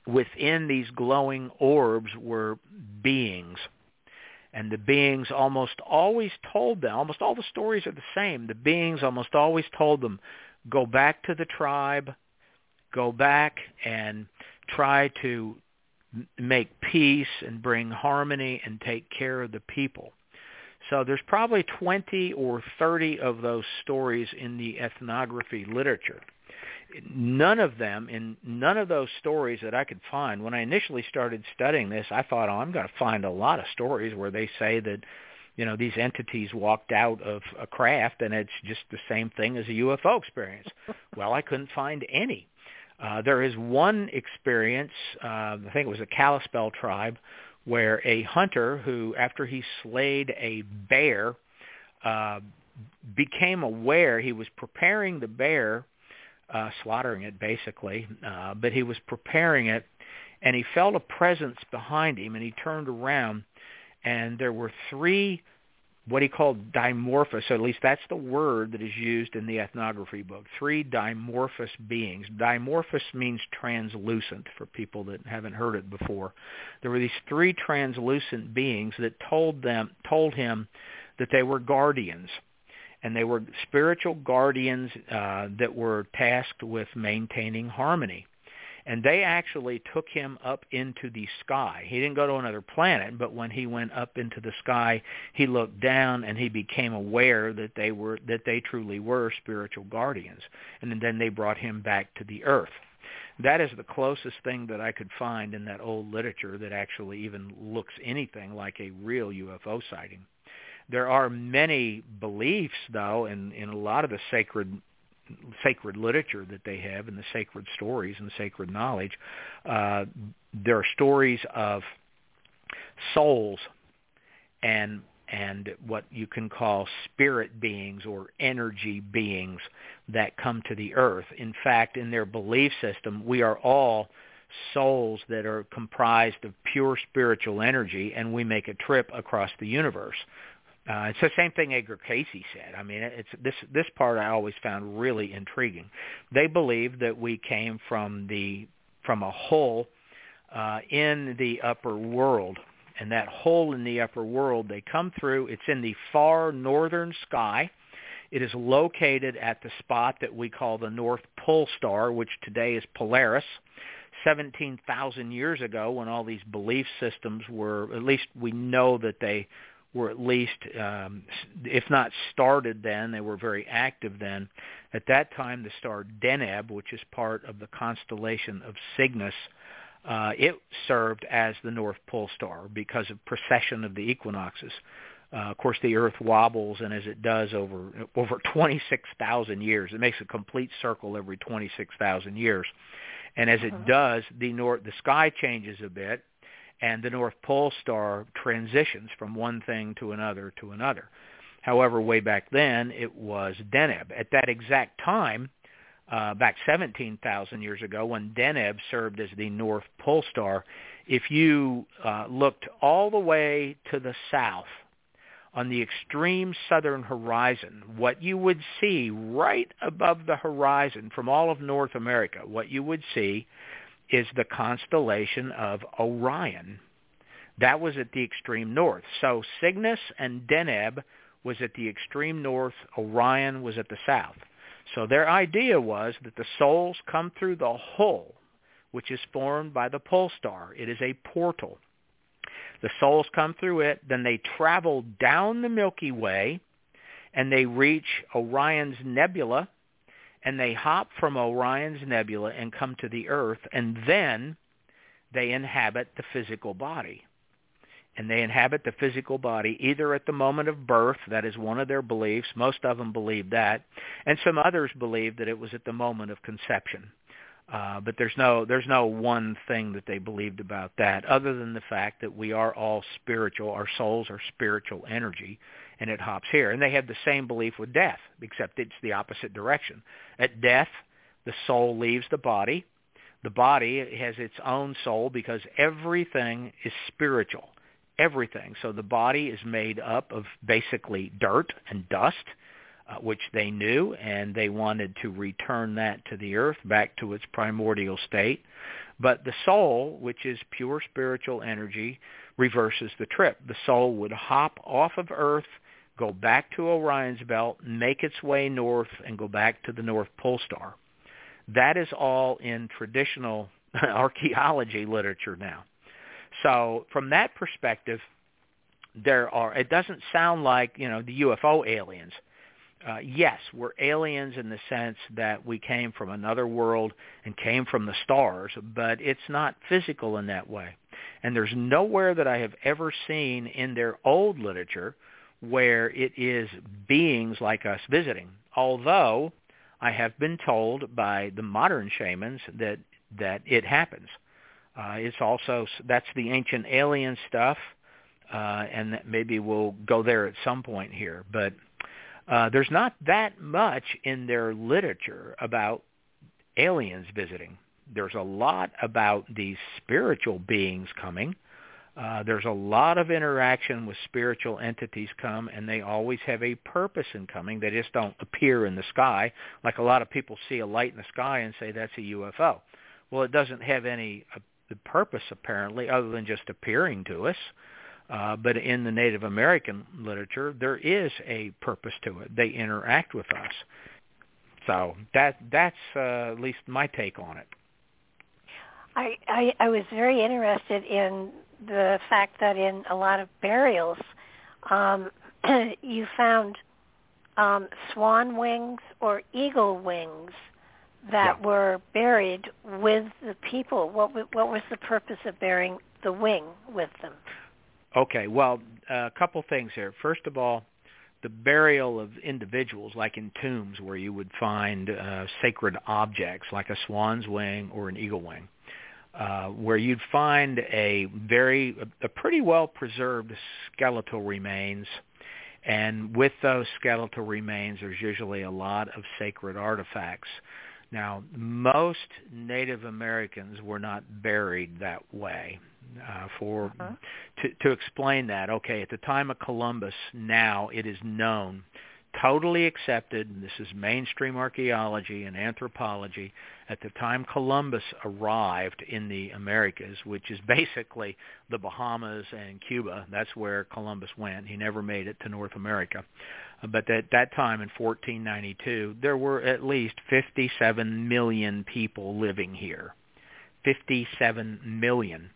Within these glowing orbs were beings and the beings almost always told them, almost all the stories are the same. The beings almost always told them, go back to the tribe, go back and try to make peace and bring harmony and take care of the people. So there's probably 20 or 30 of those stories in the ethnography literature none of them in none of those stories that I could find when I initially started studying this I thought oh I'm going to find a lot of stories where they say that you know these entities walked out of a craft and it's just the same thing as a UFO experience. Well I couldn't find any. Uh, there is one experience uh, I think it was a Kalispel tribe where a hunter who after he slayed a bear uh, became aware he was preparing the bear uh, slaughtering it basically, uh, but he was preparing it, and he felt a presence behind him, and he turned around, and there were three what he called dimorphous, so at least that's the word that is used in the ethnography book, three dimorphous beings. Dimorphous means translucent for people that haven't heard it before. There were these three translucent beings that told them told him that they were guardians and they were spiritual guardians uh, that were tasked with maintaining harmony. And they actually took him up into the sky. He didn't go to another planet, but when he went up into the sky, he looked down and he became aware that they were that they truly were spiritual guardians. And then they brought him back to the earth. That is the closest thing that I could find in that old literature that actually even looks anything like a real UFO sighting. There are many beliefs, though, in, in a lot of the sacred sacred literature that they have and the sacred stories and sacred knowledge. Uh, there are stories of souls and and what you can call spirit beings or energy beings that come to the earth. In fact, in their belief system, we are all souls that are comprised of pure spiritual energy and we make a trip across the universe. Uh, it's the same thing Edgar Cayce said. I mean, it's this this part I always found really intriguing. They believe that we came from the from a hole uh, in the upper world. And that hole in the upper world, they come through. It's in the far northern sky. It is located at the spot that we call the North Pole Star, which today is Polaris. 17,000 years ago, when all these belief systems were, at least we know that they were at least, um, if not started then, they were very active then. At that time, the star Deneb, which is part of the constellation of Cygnus, uh, it served as the North Pole Star because of precession of the equinoxes. Uh, of course, the Earth wobbles, and as it does over over 26,000 years, it makes a complete circle every 26,000 years. And as it uh-huh. does, the north the sky changes a bit, and the North Pole star transitions from one thing to another to another. However, way back then, it was Deneb. At that exact time, uh, back 17,000 years ago, when Deneb served as the North Pole star, if you uh, looked all the way to the south on the extreme southern horizon, what you would see right above the horizon from all of North America, what you would see is the constellation of Orion. That was at the extreme north. So Cygnus and Deneb was at the extreme north. Orion was at the south. So their idea was that the souls come through the hole, which is formed by the pole star. It is a portal. The souls come through it, then they travel down the Milky Way, and they reach Orion's Nebula, and they hop from Orion's Nebula and come to the Earth, and then they inhabit the physical body. And they inhabit the physical body either at the moment of birth, that is one of their beliefs, most of them believe that, and some others believe that it was at the moment of conception. Uh, but there's no there's no one thing that they believed about that other than the fact that we are all spiritual. Our souls are spiritual energy, and it hops here. And they have the same belief with death, except it's the opposite direction. At death, the soul leaves the body. The body has its own soul because everything is spiritual. Everything. So the body is made up of basically dirt and dust uh, which they knew, and they wanted to return that to the earth back to its primordial state. But the soul, which is pure spiritual energy, reverses the trip. The soul would hop off of earth, go back to Orion's belt, make its way north, and go back to the North Pole Star. That is all in traditional archaeology literature now. So from that perspective, there are, it doesn't sound like, you know, the UFO aliens uh, yes, we're aliens in the sense that we came from another world and came from the stars, but it's not physical in that way. And there's nowhere that I have ever seen in their old literature where it is beings like us visiting. Although I have been told by the modern shamans that that it happens. Uh, it's also that's the ancient alien stuff, uh, and that maybe we'll go there at some point here. But uh, there's not that much in their literature about aliens visiting. There's a lot about these spiritual beings coming. Uh, there's a lot of interaction with spiritual entities come, and they always have a purpose in coming. They just don't appear in the sky like a lot of people see a light in the sky and say that's a UFO. Well, it doesn't have any uh, purpose apparently other than just appearing to us. Uh, but in the Native American literature, there is a purpose to it. They interact with us. So that that's uh, at least my take on it. I, I I was very interested in the fact that in a lot of burials, um, you found um, swan wings or eagle wings that yeah. were buried with the people. What what was the purpose of burying the wing with them? Okay, well, a couple things here. First of all, the burial of individuals, like in tombs where you would find uh, sacred objects like a swan's wing or an eagle wing, uh, where you'd find a very, a pretty well preserved skeletal remains. And with those skeletal remains, there's usually a lot of sacred artifacts. Now, most Native Americans were not buried that way uh, for uh-huh. to, to explain that. Okay, at the time of Columbus, now it is known totally accepted, and this is mainstream archaeology and anthropology, at the time Columbus arrived in the Americas, which is basically the Bahamas and Cuba. That's where Columbus went. He never made it to North America. Uh, but at that time in 1492, there were at least 57 million people living here. 57 million.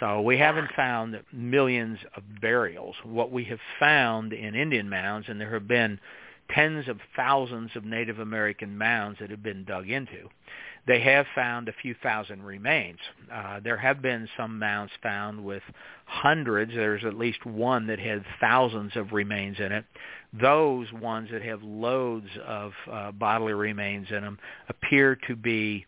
So we haven't found millions of burials. What we have found in Indian mounds, and there have been tens of thousands of Native American mounds that have been dug into, they have found a few thousand remains. Uh, there have been some mounds found with hundreds. There's at least one that had thousands of remains in it. Those ones that have loads of uh, bodily remains in them appear to be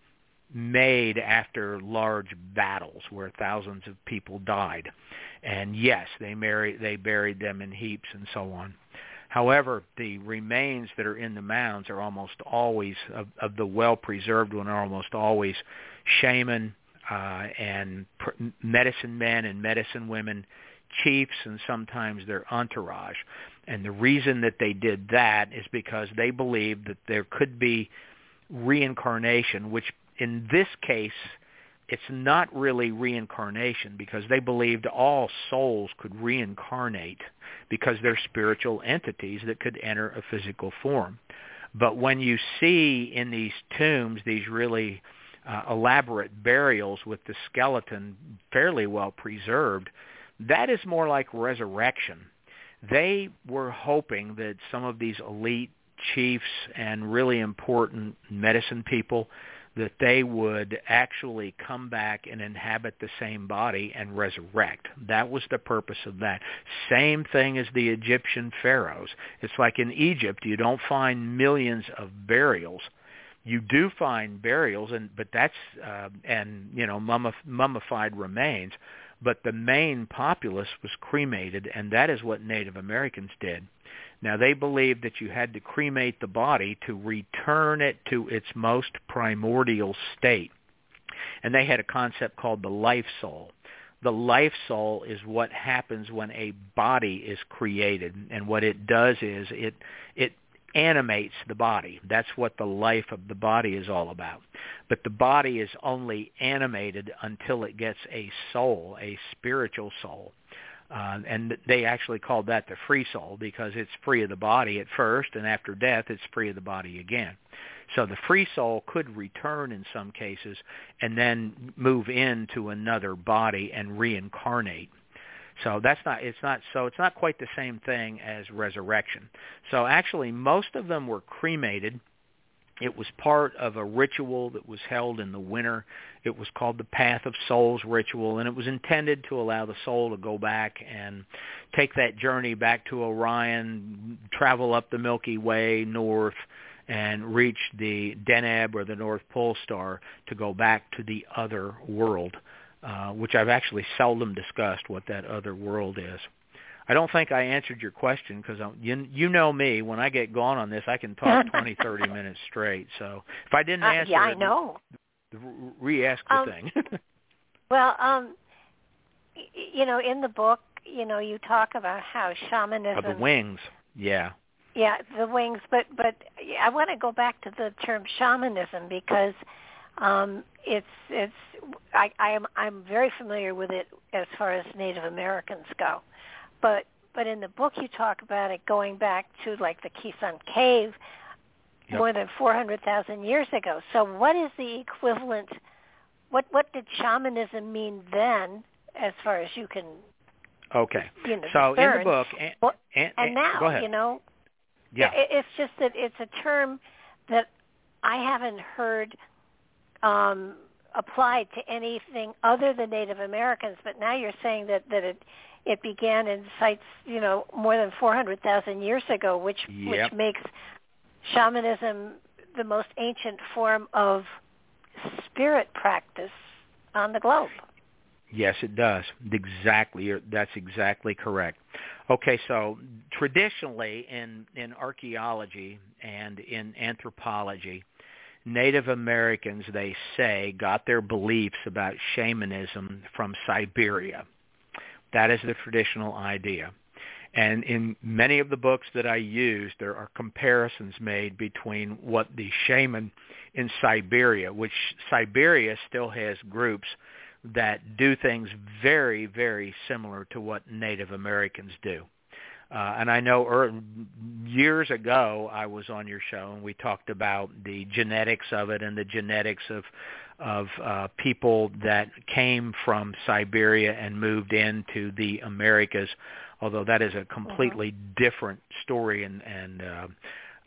made after large battles where thousands of people died. And yes, they married, they buried them in heaps and so on. However, the remains that are in the mounds are almost always of, of the well-preserved one are almost always shaman uh, and pr- medicine men and medicine women, chiefs, and sometimes their entourage. And the reason that they did that is because they believed that there could be reincarnation, which in this case, it's not really reincarnation because they believed all souls could reincarnate because they're spiritual entities that could enter a physical form. But when you see in these tombs these really uh, elaborate burials with the skeleton fairly well preserved, that is more like resurrection. They were hoping that some of these elite chiefs and really important medicine people that they would actually come back and inhabit the same body and resurrect. That was the purpose of that. Same thing as the Egyptian pharaohs. It's like in Egypt, you don't find millions of burials. You do find burials, and but that's uh, and you know mummified remains. But the main populace was cremated, and that is what Native Americans did. Now they believed that you had to cremate the body to return it to its most primordial state. And they had a concept called the life soul. The life soul is what happens when a body is created and what it does is it it animates the body. That's what the life of the body is all about. But the body is only animated until it gets a soul, a spiritual soul. Uh, and they actually called that the free soul because it's free of the body at first, and after death, it's free of the body again. So the free soul could return in some cases and then move into another body and reincarnate. So that's not it's not so it's not quite the same thing as resurrection. So actually most of them were cremated it was part of a ritual that was held in the winter. It was called the Path of Souls ritual, and it was intended to allow the soul to go back and take that journey back to Orion, travel up the Milky Way north, and reach the Deneb or the North Pole Star to go back to the other world, uh, which I've actually seldom discussed what that other world is. I don't think I answered your question because you you know me. When I get gone on this, I can talk twenty, thirty minutes straight. So if I didn't answer, uh, yeah, I know. Re-ask the um, thing. well, um, you know, in the book, you know, you talk about how shamanism. Oh, the wings, yeah. Yeah, the wings, but but I want to go back to the term shamanism because um, it's it's I, I am I'm very familiar with it as far as Native Americans go but but in the book you talk about it going back to like the Qesem cave yep. more than 400,000 years ago. So what is the equivalent what what did shamanism mean then as far as you can Okay. You know, so discern? in the book and, well, and, and now, you know, yeah. It, it's just that it's a term that I haven't heard um applied to anything other than Native Americans, but now you're saying that that it it began in sites, you know, more than 400,000 years ago, which yep. which makes shamanism the most ancient form of spirit practice on the globe. Yes, it does. Exactly. That's exactly correct. Okay, so traditionally in, in archaeology and in anthropology, Native Americans, they say, got their beliefs about shamanism from Siberia. That is the traditional idea. And in many of the books that I use, there are comparisons made between what the shaman in Siberia, which Siberia still has groups that do things very, very similar to what Native Americans do. Uh, and I know er, years ago I was on your show and we talked about the genetics of it and the genetics of of uh, people that came from Siberia and moved into the Americas. Although that is a completely uh-huh. different story and and uh,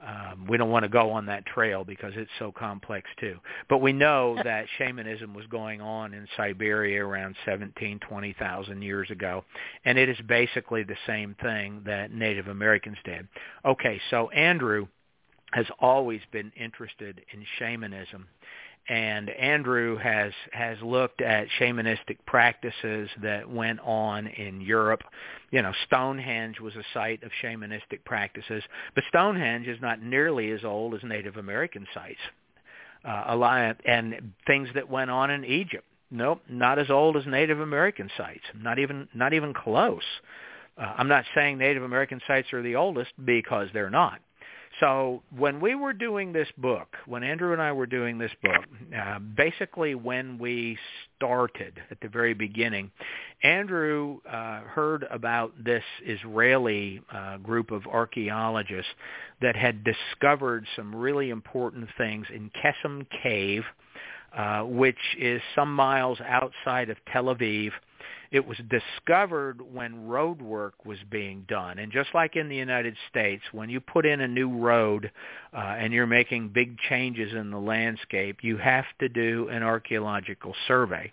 um, we don't want to go on that trail because it's so complex too. But we know that shamanism was going on in Siberia around 17, 20,000 years ago, and it is basically the same thing that Native Americans did. Okay, so Andrew has always been interested in shamanism and Andrew has has looked at shamanistic practices that went on in Europe. You know, Stonehenge was a site of shamanistic practices, but Stonehenge is not nearly as old as Native American sites. Uh, and things that went on in Egypt. Nope, not as old as Native American sites. Not even not even close. Uh, I'm not saying Native American sites are the oldest because they're not. So when we were doing this book, when Andrew and I were doing this book, uh, basically when we started at the very beginning, Andrew uh, heard about this Israeli uh, group of archaeologists that had discovered some really important things in Qesem Cave, uh, which is some miles outside of Tel Aviv it was discovered when road work was being done. And just like in the United States, when you put in a new road uh, and you're making big changes in the landscape, you have to do an archaeological survey.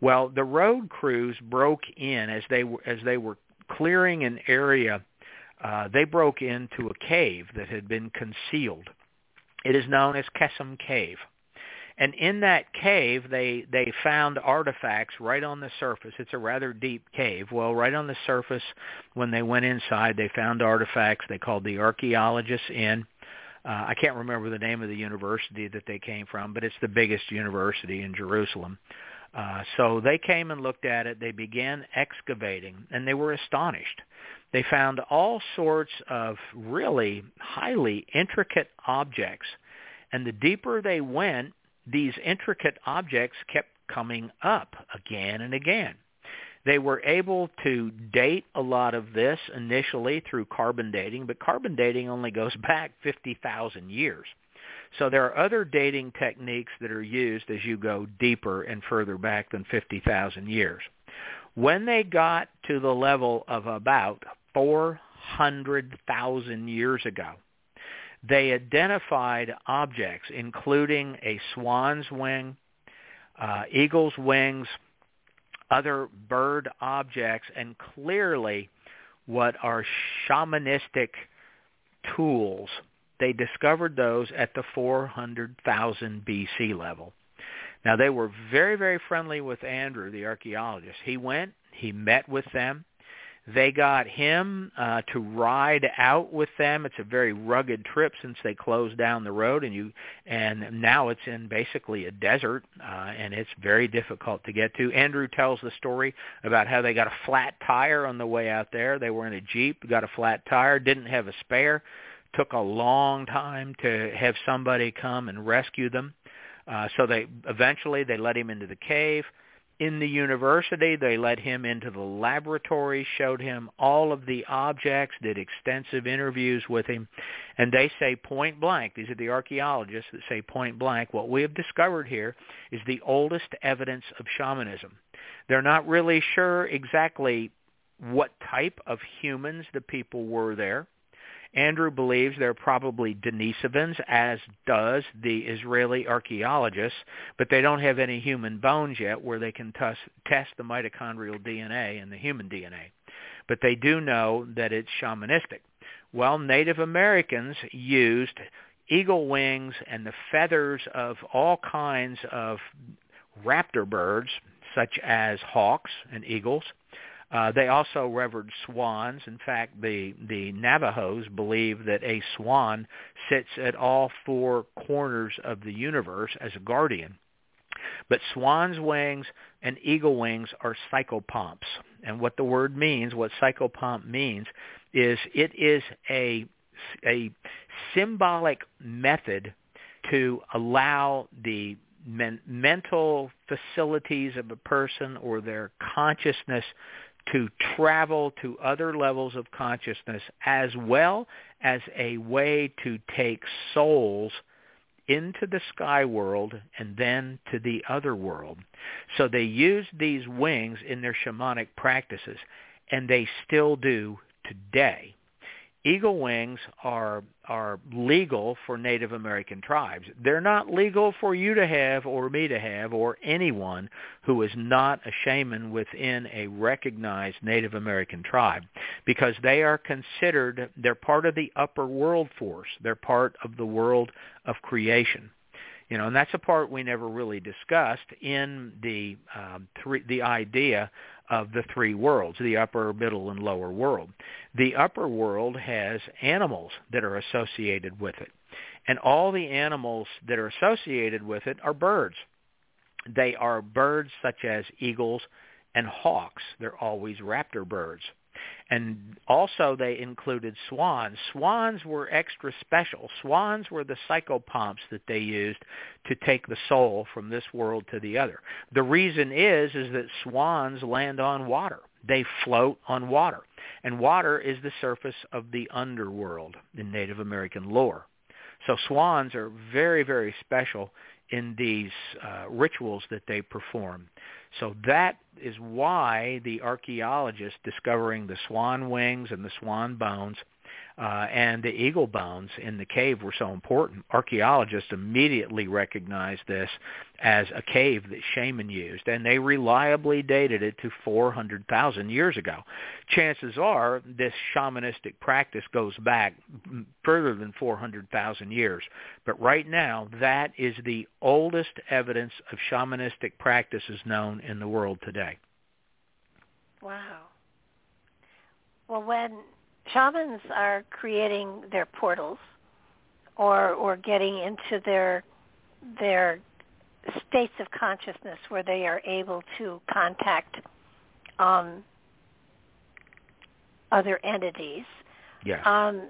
Well, the road crews broke in as they were, as they were clearing an area. Uh, they broke into a cave that had been concealed. It is known as Qesem Cave. And in that cave, they they found artifacts right on the surface. It's a rather deep cave. Well, right on the surface, when they went inside, they found artifacts. They called the archaeologists in. Uh, I can't remember the name of the university that they came from, but it's the biggest university in Jerusalem. Uh, so they came and looked at it. They began excavating, and they were astonished. They found all sorts of really highly intricate objects. And the deeper they went, these intricate objects kept coming up again and again. They were able to date a lot of this initially through carbon dating, but carbon dating only goes back 50,000 years. So there are other dating techniques that are used as you go deeper and further back than 50,000 years. When they got to the level of about 400,000 years ago, they identified objects, including a swan's wing, uh, eagle's wings, other bird objects, and clearly what are shamanistic tools. They discovered those at the 400,000 BC level. Now they were very, very friendly with Andrew, the archaeologist. He went, he met with them, they got him uh, to ride out with them. It's a very rugged trip since they closed down the road, and you and now it's in basically a desert, uh, and it's very difficult to get to. Andrew tells the story about how they got a flat tire on the way out there. They were in a jeep, got a flat tire, didn't have a spare. Took a long time to have somebody come and rescue them. Uh, so they eventually they let him into the cave in the university. They let him into the laboratory, showed him all of the objects, did extensive interviews with him, and they say point blank, these are the archaeologists that say point blank, what we have discovered here is the oldest evidence of shamanism. They're not really sure exactly what type of humans the people were there. Andrew believes they're probably Denisovans, as does the Israeli archaeologists, but they don't have any human bones yet where they can test, test the mitochondrial DNA and the human DNA. But they do know that it's shamanistic. Well, Native Americans used eagle wings and the feathers of all kinds of raptor birds, such as hawks and eagles, uh, they also revered swans. In fact, the, the Navajos believe that a swan sits at all four corners of the universe as a guardian. But swan's wings and eagle wings are psychopomps. And what the word means, what psychopomp means, is it is a, a symbolic method to allow the men- mental facilities of a person or their consciousness to travel to other levels of consciousness as well as a way to take souls into the sky world and then to the other world. So they used these wings in their shamanic practices, and they still do today eagle wings are are legal for Native American tribes. They're not legal for you to have or me to have or anyone who is not a shaman within a recognized Native American tribe because they are considered they're part of the upper world force. They're part of the world of creation. You know, and that's a part we never really discussed in the um, three, the idea of the three worlds, the upper, middle, and lower world. The upper world has animals that are associated with it. And all the animals that are associated with it are birds. They are birds such as eagles and hawks. They're always raptor birds. And also they included swans. Swans were extra special. Swans were the psychopomps that they used to take the soul from this world to the other. The reason is is that swans land on water. They float on water. And water is the surface of the underworld in Native American lore. So swans are very, very special in these uh, rituals that they perform. So that is why the archaeologists discovering the swan wings and the swan bones uh, and the eagle bones in the cave were so important. Archaeologists immediately recognized this as a cave that shaman used, and they reliably dated it to 400,000 years ago. Chances are this shamanistic practice goes back further than 400,000 years, but right now that is the oldest evidence of shamanistic practices known in the world today. Wow. Well, when shamans are creating their portals or or getting into their their states of consciousness where they are able to contact um, other entities. Yeah. Um,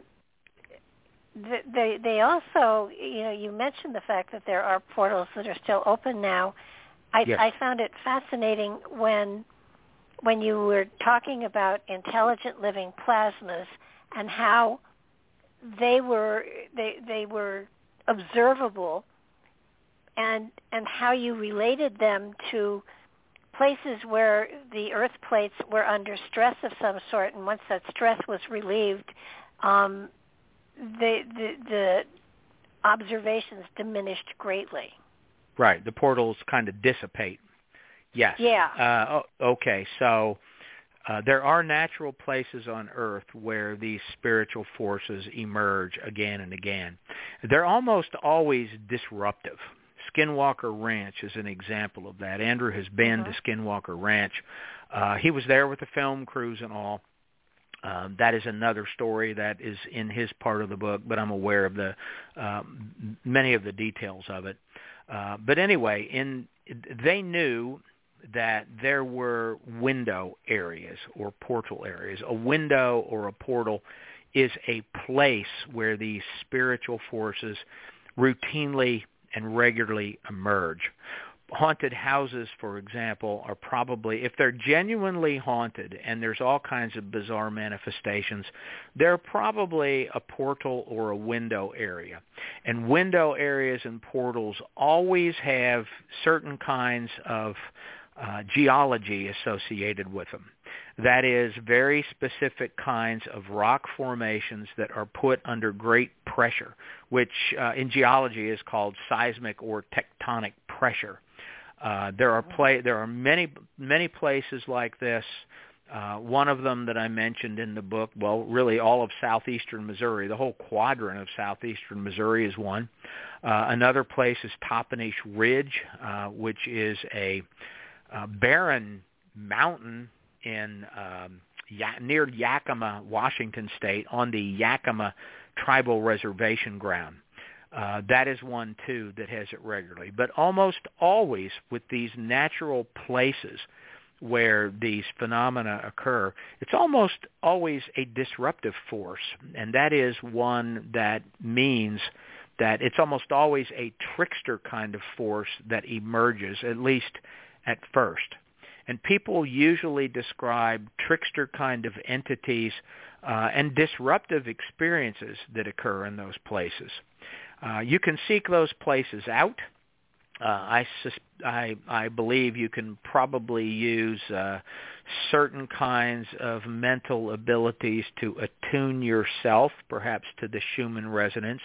they they also you know you mentioned the fact that there are portals that are still open now. I yes. I found it fascinating when when you were talking about intelligent living plasmas and how they were they they were observable and and how you related them to places where the earth plates were under stress of some sort and once that stress was relieved um, the, the the observations diminished greatly. Right. The portals kind of dissipate Yes. Yeah. Uh, okay. So uh, there are natural places on Earth where these spiritual forces emerge again and again. They're almost always disruptive. Skinwalker Ranch is an example of that. Andrew has been mm-hmm. to Skinwalker Ranch. Uh, he was there with the film crews and all. Um, that is another story that is in his part of the book, but I'm aware of the um, many of the details of it. Uh, but anyway, in they knew that there were window areas or portal areas. A window or a portal is a place where these spiritual forces routinely and regularly emerge. Haunted houses, for example, are probably, if they're genuinely haunted and there's all kinds of bizarre manifestations, they're probably a portal or a window area. And window areas and portals always have certain kinds of uh, geology associated with them. That is very specific kinds of rock formations that are put under great pressure, which uh, in geology is called seismic or tectonic pressure. Uh, there are pla- there are many many places like this. Uh, one of them that I mentioned in the book, well, really all of southeastern Missouri, the whole quadrant of southeastern Missouri is one. Uh, another place is Toppenish Ridge, uh, which is a uh, barren mountain in um, ya- near Yakima, Washington State, on the Yakima tribal reservation ground. Uh, that is one too that has it regularly. But almost always with these natural places where these phenomena occur, it's almost always a disruptive force, and that is one that means that it's almost always a trickster kind of force that emerges, at least at first. And people usually describe trickster kind of entities uh, and disruptive experiences that occur in those places. Uh, you can seek those places out uh, I, sus- I I believe you can probably use uh, certain kinds of mental abilities to attune yourself, perhaps to the Schumann resonance,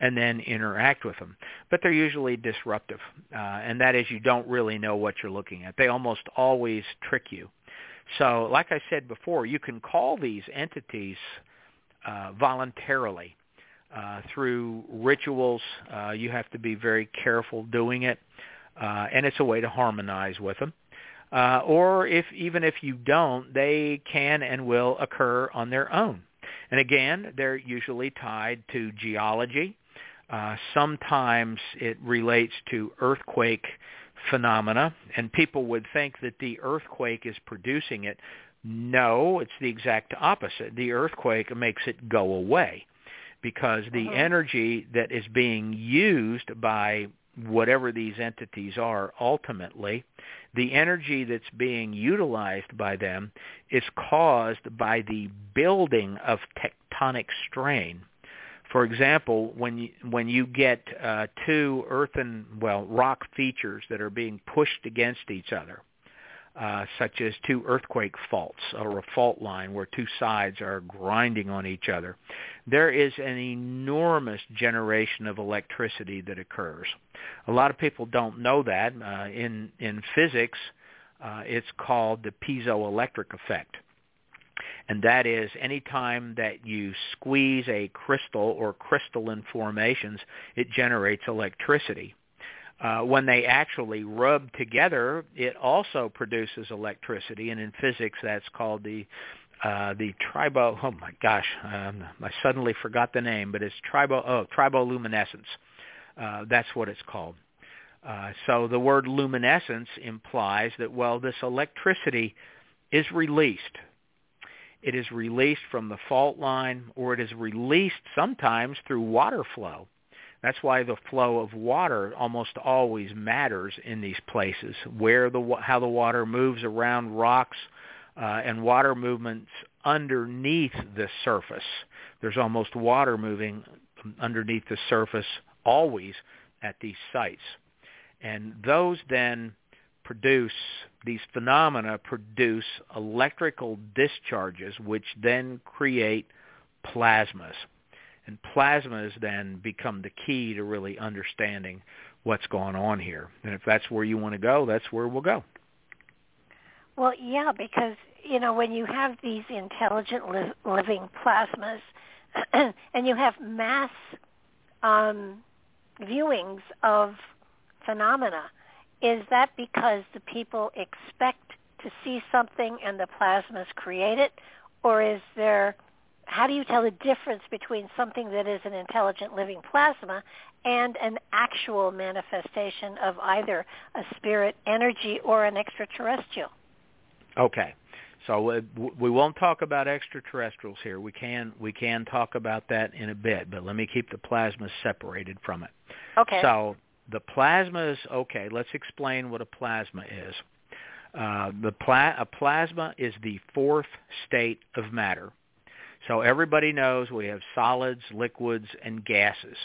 and then interact with them. But they're usually disruptive, uh, and that is you don't really know what you're looking at. They almost always trick you. So, like I said before, you can call these entities uh, voluntarily uh, through rituals. Uh, you have to be very careful doing it, uh, and it's a way to harmonize with them. Uh, or if even if you don't, they can and will occur on their own. And again, they're usually tied to geology. Uh, sometimes it relates to earthquake phenomena, and people would think that the earthquake is producing it. No, it's the exact opposite. The earthquake makes it go away because the uh-huh. energy that is being used by whatever these entities are ultimately, the energy that's being utilized by them is caused by the building of tectonic strain. For example, when you, when you get uh, two earthen, well, rock features that are being pushed against each other, uh, such as two earthquake faults or a fault line where two sides are grinding on each other, there is an enormous generation of electricity that occurs. A lot of people don't know that. Uh, in in physics, uh, it's called the piezoelectric effect. And that is any time that you squeeze a crystal or crystalline formations, it generates electricity uh, when they actually rub together, it also produces electricity, and in physics, that's called the uh, the tribo. Oh my gosh, um, I suddenly forgot the name, but it's tribo. Oh, triboluminescence. Uh, that's what it's called. Uh, so the word luminescence implies that well, this electricity is released. It is released from the fault line, or it is released sometimes through water flow. That's why the flow of water almost always matters in these places, where the how the water moves around rocks uh, and water movements underneath the surface. There's almost water moving underneath the surface always at these sites. And those then produce, these phenomena produce electrical discharges which then create plasmas. And plasmas then become the key to really understanding what's going on here. And if that's where you want to go, that's where we'll go. Well, yeah, because you know when you have these intelligent li- living plasmas, and you have mass um, viewings of phenomena, is that because the people expect to see something and the plasmas create it, or is there how do you tell the difference between something that is an intelligent living plasma and an actual manifestation of either a spirit energy or an extraterrestrial? Okay. So uh, we won't talk about extraterrestrials here. We can we can talk about that in a bit, but let me keep the plasma separated from it. Okay. So the plasma is Okay, let's explain what a plasma is. Uh, the pla- a plasma is the fourth state of matter. So everybody knows we have solids, liquids, and gases.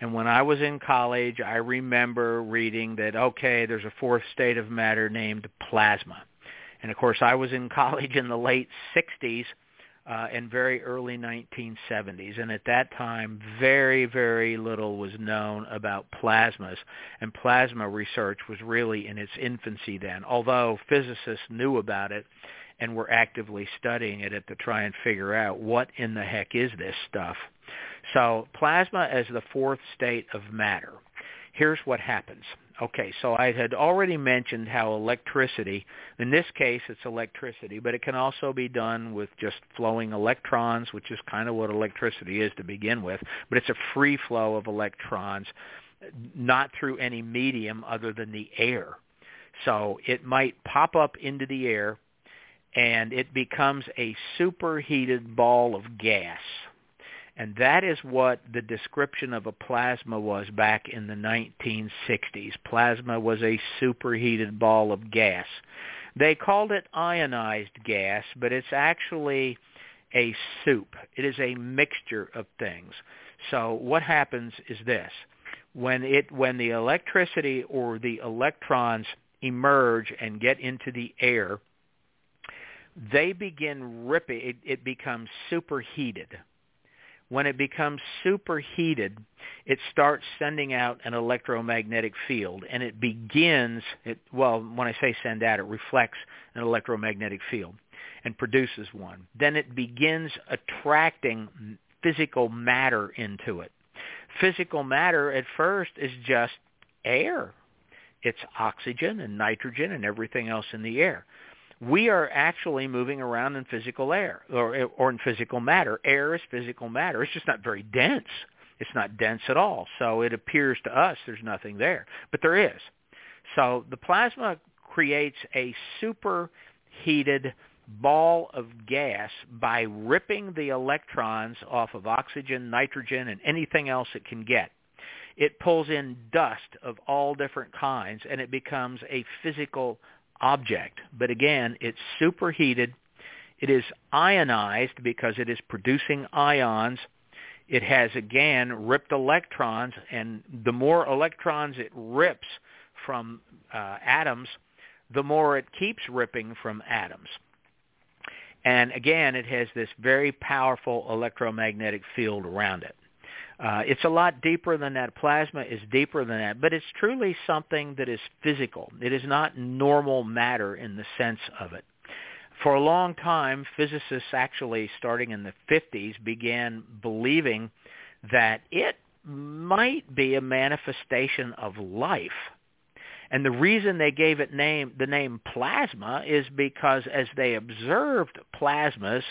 And when I was in college, I remember reading that, okay, there's a fourth state of matter named plasma. And of course, I was in college in the late 60s uh, and very early 1970s. And at that time, very, very little was known about plasmas. And plasma research was really in its infancy then, although physicists knew about it and we're actively studying it to try and figure out what in the heck is this stuff. So plasma as the fourth state of matter. Here's what happens. Okay, so I had already mentioned how electricity, in this case it's electricity, but it can also be done with just flowing electrons, which is kind of what electricity is to begin with, but it's a free flow of electrons, not through any medium other than the air. So it might pop up into the air and it becomes a superheated ball of gas. And that is what the description of a plasma was back in the 1960s. Plasma was a superheated ball of gas. They called it ionized gas, but it's actually a soup. It is a mixture of things. So what happens is this. When it when the electricity or the electrons emerge and get into the air, they begin ripping it, it becomes superheated when it becomes superheated, it starts sending out an electromagnetic field, and it begins, it, well, when I say send out, it reflects an electromagnetic field and produces one. Then it begins attracting physical matter into it. Physical matter at first is just air. It's oxygen and nitrogen and everything else in the air we are actually moving around in physical air or, or in physical matter. Air is physical matter. It's just not very dense. It's not dense at all. So it appears to us there's nothing there. But there is. So the plasma creates a superheated ball of gas by ripping the electrons off of oxygen, nitrogen, and anything else it can get. It pulls in dust of all different kinds, and it becomes a physical object. But again, it's superheated. It is ionized because it is producing ions. It has, again, ripped electrons, and the more electrons it rips from uh, atoms, the more it keeps ripping from atoms. And again, it has this very powerful electromagnetic field around it. Uh, it's a lot deeper than that. Plasma is deeper than that, but it's truly something that is physical. It is not normal matter in the sense of it. For a long time, physicists actually, starting in the 50s, began believing that it might be a manifestation of life. And the reason they gave it name the name plasma is because as they observed plasmas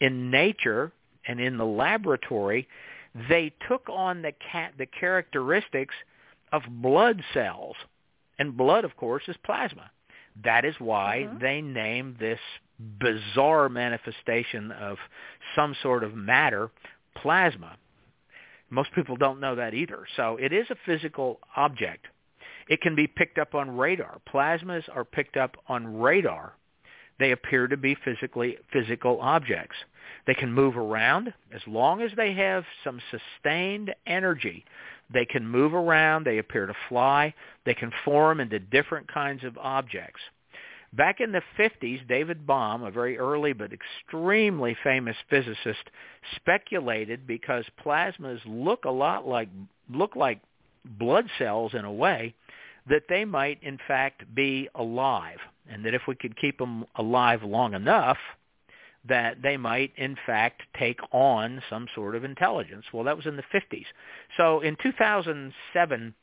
in nature and in the laboratory, they took on the cat the characteristics of blood cells, and blood, of course, is plasma. That is why mm-hmm. they named this bizarre manifestation of some sort of matter plasma. Most people don't know that either. So it is a physical object. It can be picked up on radar. Plasmas are picked up on radar. They appear to be physically physical objects. They can move around as long as they have some sustained energy. They can move around. They appear to fly. They can form into different kinds of objects. Back in the 50s, David Bohm, a very early but extremely famous physicist, speculated because plasmas look a lot like look like blood cells in a way that they might in fact be alive and that if we could keep them alive long enough, that they might in fact take on some sort of intelligence. Well, that was in the 50s. So in 2007,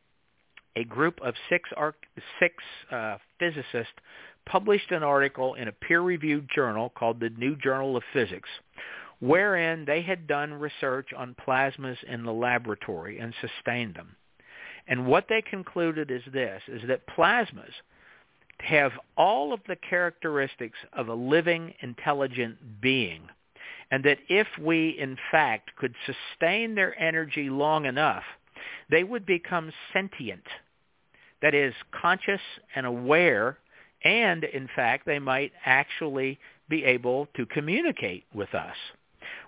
a group of six, arc, six uh, physicists published an article in a peer-reviewed journal called the New Journal of Physics, wherein they had done research on plasmas in the laboratory and sustained them. And what they concluded is this, is that plasmas have all of the characteristics of a living, intelligent being. And that if we, in fact, could sustain their energy long enough, they would become sentient. That is, conscious and aware, and in fact, they might actually be able to communicate with us.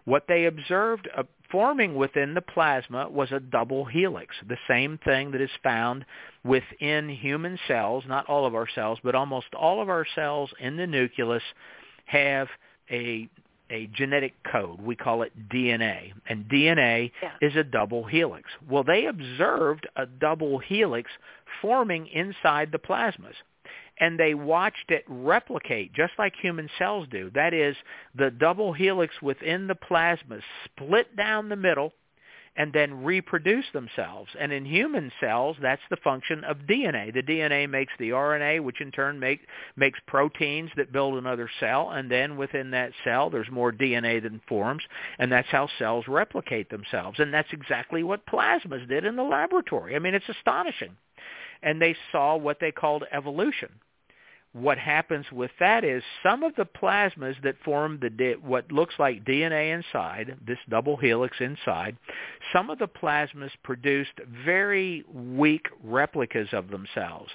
What they observed forming within the plasma was a double helix, the same thing that is found within human cells, not all of our cells, but almost all of our cells in the nucleus have a a genetic code. We call it DNA. And DNA yeah. is a double helix. Well, they observed a double helix forming inside the plasmas and they watched it replicate just like human cells do. That is, the double helix within the plasma split down the middle and then reproduce themselves. And in human cells, that's the function of DNA. The DNA makes the RNA, which in turn make, makes proteins that build another cell, and then within that cell, there's more DNA than forms, and that's how cells replicate themselves. And that's exactly what plasmas did in the laboratory. I mean, it's astonishing. And they saw what they called evolution what happens with that is some of the plasmas that form the what looks like DNA inside, this double helix inside, some of the plasmas produced very weak replicas of themselves.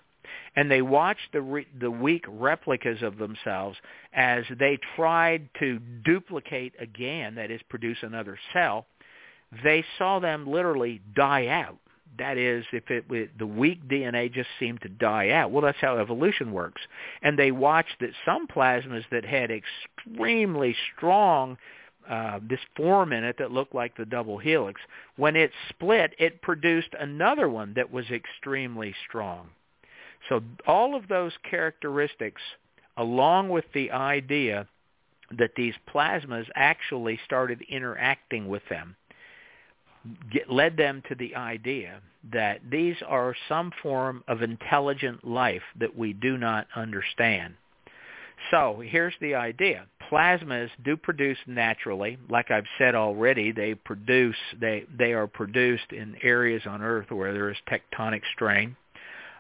And they watched the re, the weak replicas of themselves as they tried to duplicate again, that is, produce another cell. They saw them literally die out that is, if it the weak DNA just seemed to die out. Well, that's how evolution works. And they watched that some plasmas that had extremely strong uh, this form in it that looked like the double helix, when it split, it produced another one that was extremely strong. So all of those characteristics, along with the idea that these plasmas actually started interacting with them, get, led them to the idea that these are some form of intelligent life that we do not understand. So here's the idea. Plasmas do produce naturally. Like I've said already, they produce they they are produced in areas on Earth where there is tectonic strain.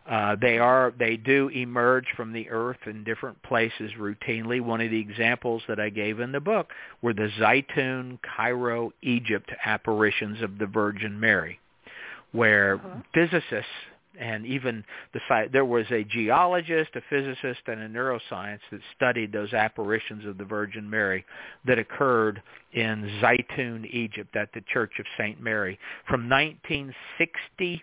Uh, they are they do emerge from the earth in different places routinely. One of the examples that I gave in the book were the Zaytun, Cairo, Egypt apparitions of the Virgin Mary, where uh-huh. physicists and even the there was a geologist, a physicist, and a neuroscience that studied those apparitions of the Virgin Mary that occurred in Zaytun, Egypt, at the Church of Saint Mary from 1960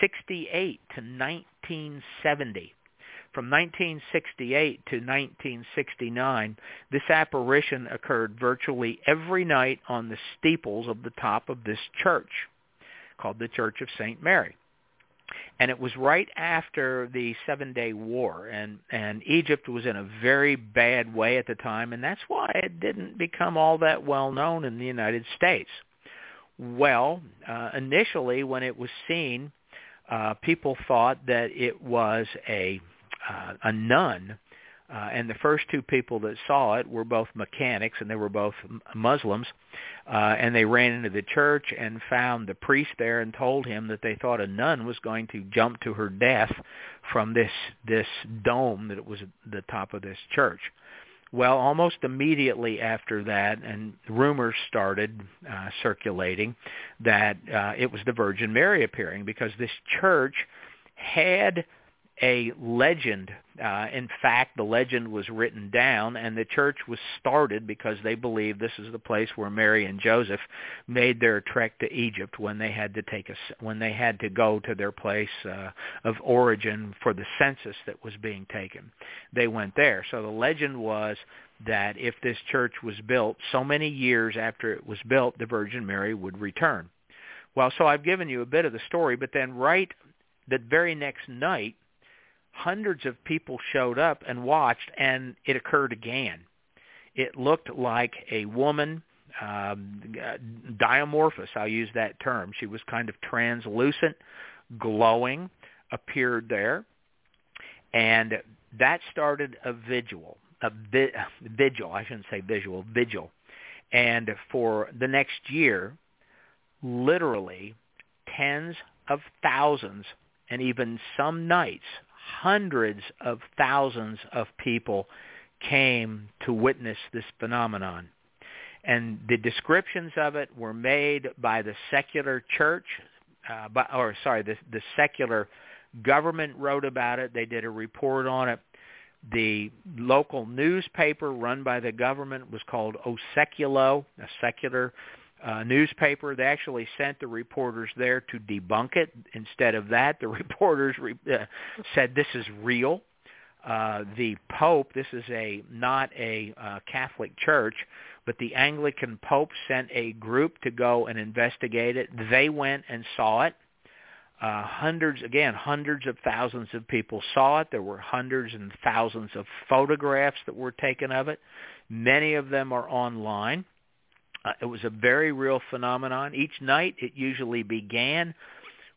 68 to 1970. From 1968 to 1969, this apparition occurred virtually every night on the steeples of the top of this church called the Church of St. Mary. And it was right after the Seven Day War, and, and Egypt was in a very bad way at the time, and that's why it didn't become all that well known in the United States. Well, uh, initially when it was seen uh, people thought that it was a uh, a nun, uh, and the first two people that saw it were both mechanics, and they were both Muslims, uh, and they ran into the church and found the priest there and told him that they thought a nun was going to jump to her death from this this dome that was at the top of this church. Well, almost immediately after that, and rumors started uh, circulating that uh, it was the Virgin Mary appearing because this church had a legend. Uh, in fact, the legend was written down, and the church was started because they believed this is the place where Mary and Joseph made their trek to Egypt when they had to take a when they had to go to their place uh, of origin for the census that was being taken. They went there. So the legend was that if this church was built so many years after it was built, the Virgin Mary would return. Well, so I've given you a bit of the story, but then right that very next night, hundreds of people showed up and watched, and it occurred again. It looked like a woman, um, diamorphous, I'll use that term. She was kind of translucent, glowing, appeared there, and that started a vigil, a vi- vigil, I shouldn't say visual, vigil. And for the next year, literally tens of thousands and even some nights hundreds of thousands of people came to witness this phenomenon. And the descriptions of it were made by the secular church, uh, by, or sorry, the, the secular government wrote about it. They did a report on it. The local newspaper run by the government was called O Seculo, a secular uh, newspaper. They actually sent the reporters there to debunk it. Instead of that, the reporters re- uh, said this is real. Uh, the Pope, this is a not a uh, Catholic church, but the Anglican Pope sent a group to go and investigate it. They went and saw it. Uh, hundreds, again, hundreds of thousands of people saw it. There were hundreds and thousands of photographs that were taken of it. Many of them are online. Uh, it was a very real phenomenon. Each night it usually began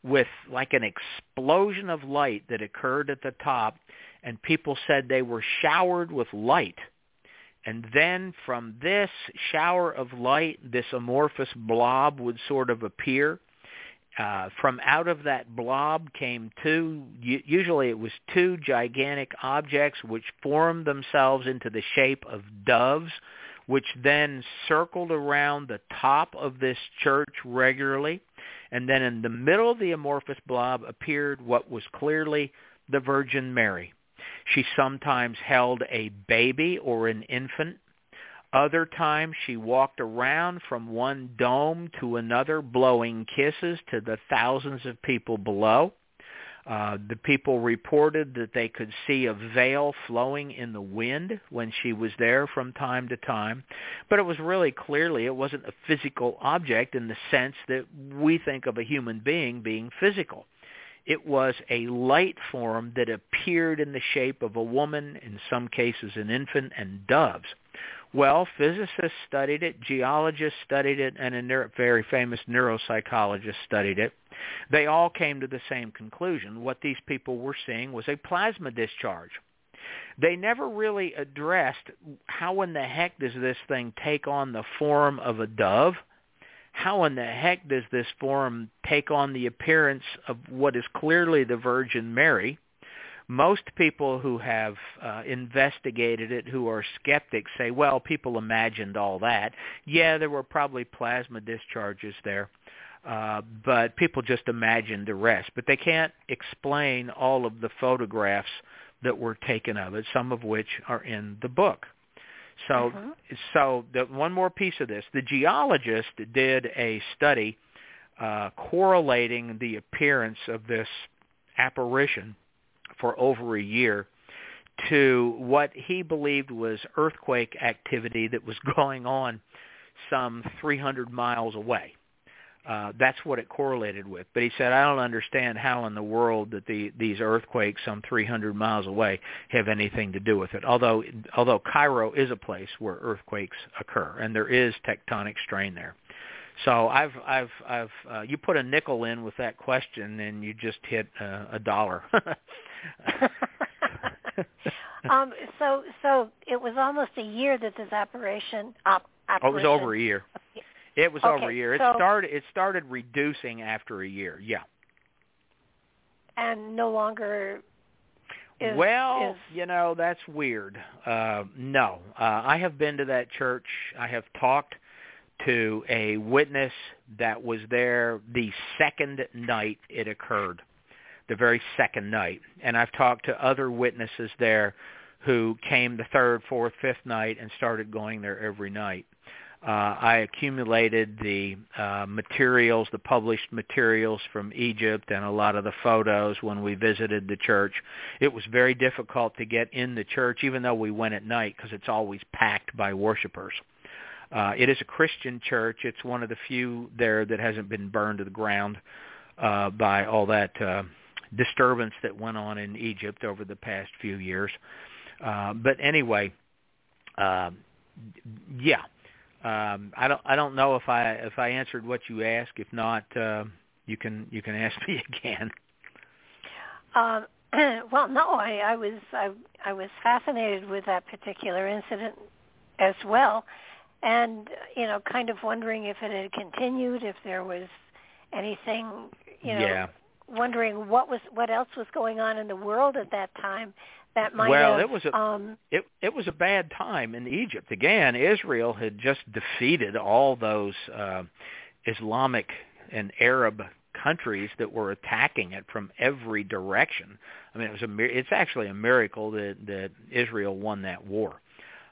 with like an explosion of light that occurred at the top and people said they were showered with light. And then from this shower of light, this amorphous blob would sort of appear. Uh, from out of that blob came two, usually it was two gigantic objects which formed themselves into the shape of doves, which then circled around the top of this church regularly. And then in the middle of the amorphous blob appeared what was clearly the Virgin Mary. She sometimes held a baby or an infant. Other times she walked around from one dome to another blowing kisses to the thousands of people below. Uh, the people reported that they could see a veil flowing in the wind when she was there from time to time. But it was really clearly, it wasn't a physical object in the sense that we think of a human being being physical. It was a light form that appeared in the shape of a woman, in some cases an infant, and doves. Well, physicists studied it, geologists studied it, and a neuro- very famous neuropsychologist studied it. They all came to the same conclusion. What these people were seeing was a plasma discharge. They never really addressed how in the heck does this thing take on the form of a dove how in the heck does this form take on the appearance of what is clearly the Virgin Mary? Most people who have uh, investigated it, who are skeptics, say, well, people imagined all that. Yeah, there were probably plasma discharges there, uh, but people just imagined the rest. But they can't explain all of the photographs that were taken of it, some of which are in the book. So, uh-huh. so the, one more piece of this: the geologist did a study uh, correlating the appearance of this apparition for over a year to what he believed was earthquake activity that was going on some 300 miles away. Uh, that's what it correlated with. But he said, I don't understand how in the world that the, these earthquakes some 300 miles away have anything to do with it. Although, although Cairo is a place where earthquakes occur, and there is tectonic strain there. So I've, I've, I've, uh, you put a nickel in with that question, and you just hit uh, a dollar. um, so, so it was almost a year that this operation, op, operation oh, it was over a year. It was okay, over a year. It so, started. It started reducing after a year. Yeah. And no longer. Is, well, is... you know that's weird. Uh, no, uh, I have been to that church. I have talked to a witness that was there the second night it occurred, the very second night, and I've talked to other witnesses there who came the third, fourth, fifth night and started going there every night uh, I accumulated the uh, materials, the published materials from Egypt and a lot of the photos when we visited the church. It was very difficult to get in the church, even though we went at night, because it's always packed by worshipers. Uh, it is a Christian church. It's one of the few there that hasn't been burned to the ground uh, by all that uh, disturbance that went on in Egypt over the past few years. Uh, but anyway, uh, yeah, um, I don't I don't know if I if I answered what you asked. If not, uh, you can you can ask me again. Um, well, no, I, I was I, I was fascinated with that particular incident as well, and you know, kind of wondering if it had continued, if there was anything, you know, yeah. Wondering what was what else was going on in the world at that time that might well, have, it was a um, it it was a bad time in Egypt. Again, Israel had just defeated all those uh, Islamic and Arab countries that were attacking it from every direction. I mean, it was a it's actually a miracle that that Israel won that war.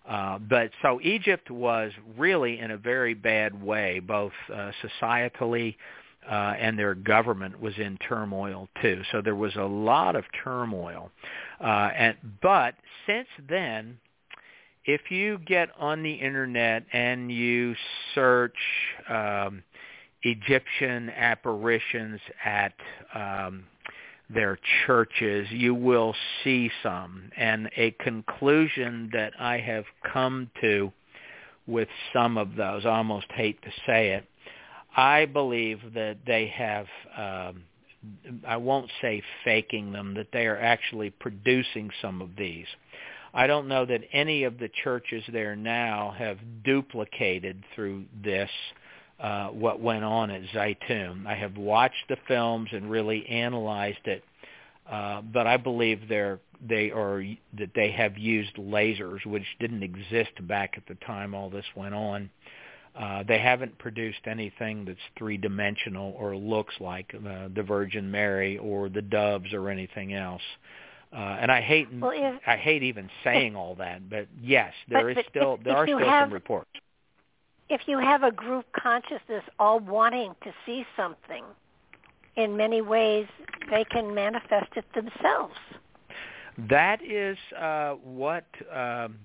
Uh, but so Egypt was really in a very bad way, both uh, societally, uh, and their government was in turmoil too. So there was a lot of turmoil. Uh, and but since then, if you get on the internet and you search um, Egyptian apparitions at um, their churches, you will see some. And a conclusion that I have come to with some of those. I almost hate to say it. I believe that they have, um, I won't say faking them, that they are actually producing some of these. I don't know that any of the churches there now have duplicated through this uh, what went on at Zaytun. I have watched the films and really analyzed it, uh, but I believe they're they are that they have used lasers, which didn't exist back at the time all this went on. Uh, they haven't produced anything that's three-dimensional or looks like uh, the Virgin Mary or the doves or anything else. Uh, and I hate well, if, I hate even saying all that, but yes, there but, is but still if, there are still have, some reports if you have a group consciousness all wanting to see something, in many ways they can manifest it themselves. That is uh, what um,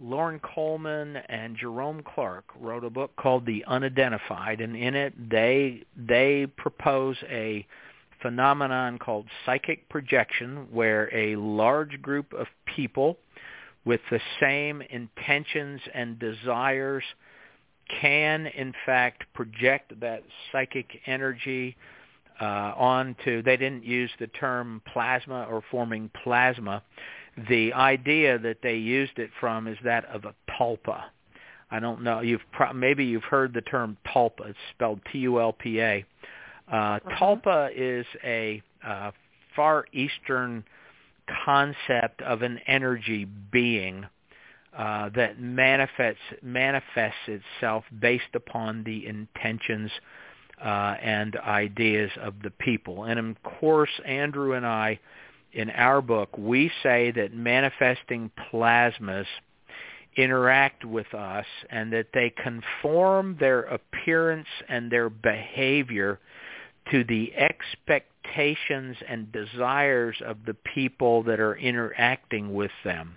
Loren Coleman and Jerome Clark wrote a book called The Unidentified, and in it they they propose a phenomenon called psychic projection, where a large group of people with the same intentions and desires can in fact project that psychic energy uh, onto, they didn't use the term plasma or forming plasma. The idea that they used it from is that of a tulpa. I don't know. You've pro- maybe you've heard the term tulpa. It's spelled T-U-L-P-A. Uh, uh-huh. Tulpa is a uh, far eastern concept of an energy being uh, that manifests manifests itself based upon the intentions uh, and ideas of the people. And of course, Andrew and I, in our book, we say that manifesting plasmas interact with us and that they conform their appearance and their behavior to the expectations and desires of the people that are interacting with them.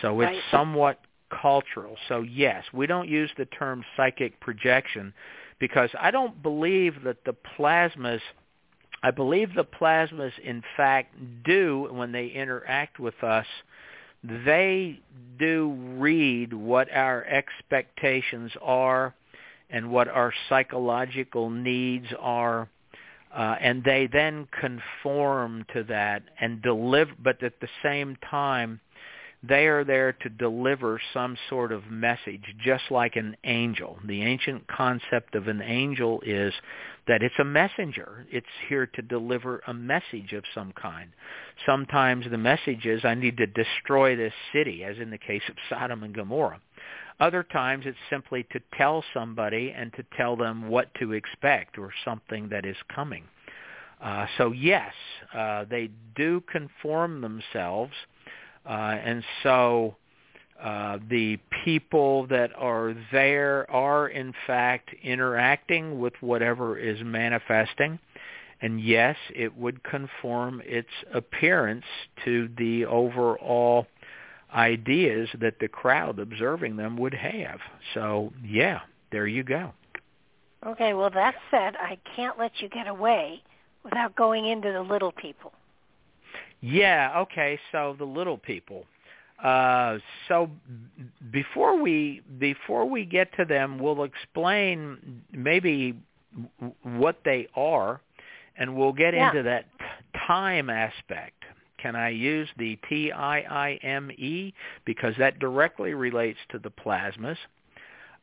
So it's right. somewhat cultural. So yes, we don't use the term psychic projection because I don't believe that the plasmas I believe the plasmas in fact do when they interact with us they do read what our expectations are and what our psychological needs are uh, and they then conform to that and deliver but at the same time they are there to deliver some sort of message, just like an angel. The ancient concept of an angel is that it's a messenger. It's here to deliver a message of some kind. Sometimes the message is, I need to destroy this city, as in the case of Sodom and Gomorrah. Other times it's simply to tell somebody and to tell them what to expect or something that is coming. Uh, so yes, uh, they do conform themselves uh, and so uh, the people that are there are in fact interacting with whatever is manifesting. And yes, it would conform its appearance to the overall ideas that the crowd observing them would have. So yeah, there you go. Okay, well that said, I can't let you get away without going into the little people. Yeah. Okay. So the little people. Uh, so before we before we get to them, we'll explain maybe what they are, and we'll get yeah. into that time aspect. Can I use the T-I-I-M-E because that directly relates to the plasmas?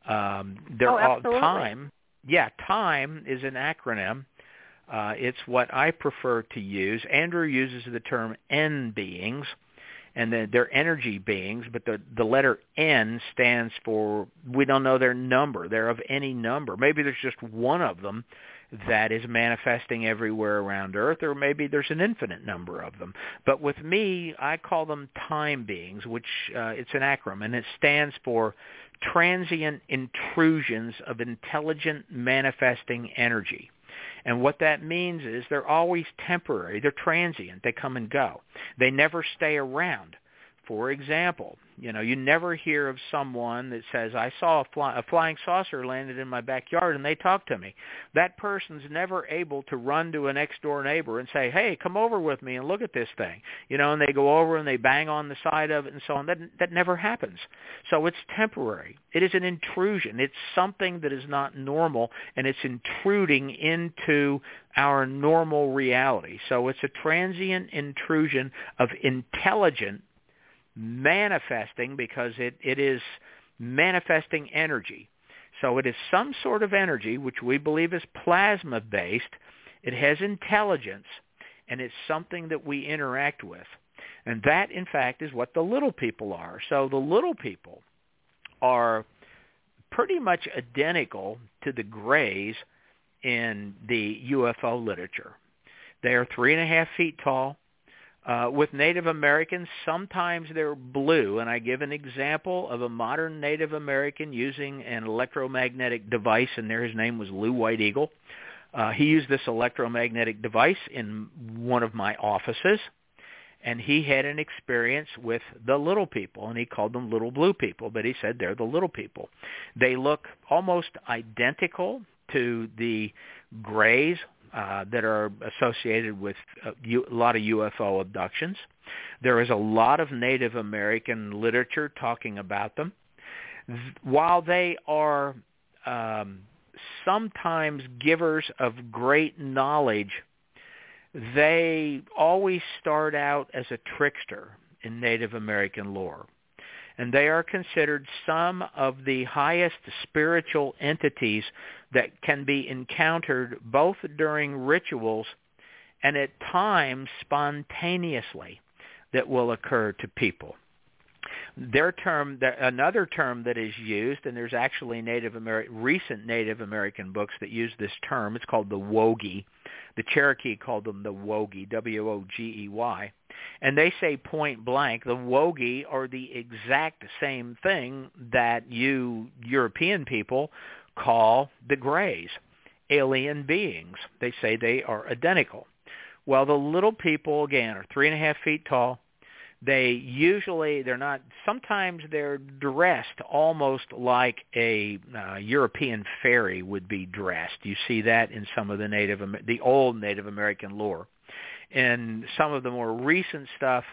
Um, they're oh, all time. Yeah, time is an acronym uh, it's what I prefer to use. Andrew uses the term N beings, and then they're energy beings, but the, the letter N stands for, we don't know their number. They're of any number. Maybe there's just one of them that is manifesting everywhere around Earth, or maybe there's an infinite number of them. But with me, I call them time beings, which uh, it's an acronym, and it stands for transient intrusions of intelligent manifesting energy. And what that means is they're always temporary. They're transient. They come and go. They never stay around For example, you know, you never hear of someone that says, I saw a, fly, a flying saucer landed in my backyard and they talked to me. That person's never able to run to a next door neighbor and say, hey, come over with me and look at this thing. You know, and they go over and they bang on the side of it and so on. That, that never happens. So it's temporary. It is an intrusion. It's something that is not normal and it's intruding into our normal reality. So it's a transient intrusion of intelligent manifesting because it, it is manifesting energy. So it is some sort of energy which we believe is plasma-based. It has intelligence, and it's something that we interact with. And that, in fact, is what the little people are. So the little people are pretty much identical to the grays in the UFO literature. They are three and a half feet tall. Uh, with Native Americans, sometimes they're blue, and I give an example of a modern Native American using an electromagnetic device, and there his name was Lou White Eagle. Uh, he used this electromagnetic device in one of my offices, and he had an experience with the little people, and he called them little blue people, but he said they're the little people. They look almost identical to the grays uh, that are associated with a, a lot of UFO abductions. There is a lot of Native American literature talking about them. While they are um, sometimes givers of great knowledge, they always start out as a trickster in Native American lore. And they are considered some of the highest spiritual entities that can be encountered both during rituals and at times spontaneously that will occur to people. Their term, another term that is used, and there's actually Native American, recent Native American books that use this term. It's called the Wogey. The Cherokee called them the Wogey, W-O-G-E-Y. And they say point blank, the Wogey are the exact same thing that you European people call the Greys alien beings. They say they are identical. Well, the little people, again, are three and a half feet tall. They usually, they're not, sometimes they're dressed almost like a uh, European fairy would be dressed. You see that in some of the Native, the old Native American lore. In some of the more recent stuff,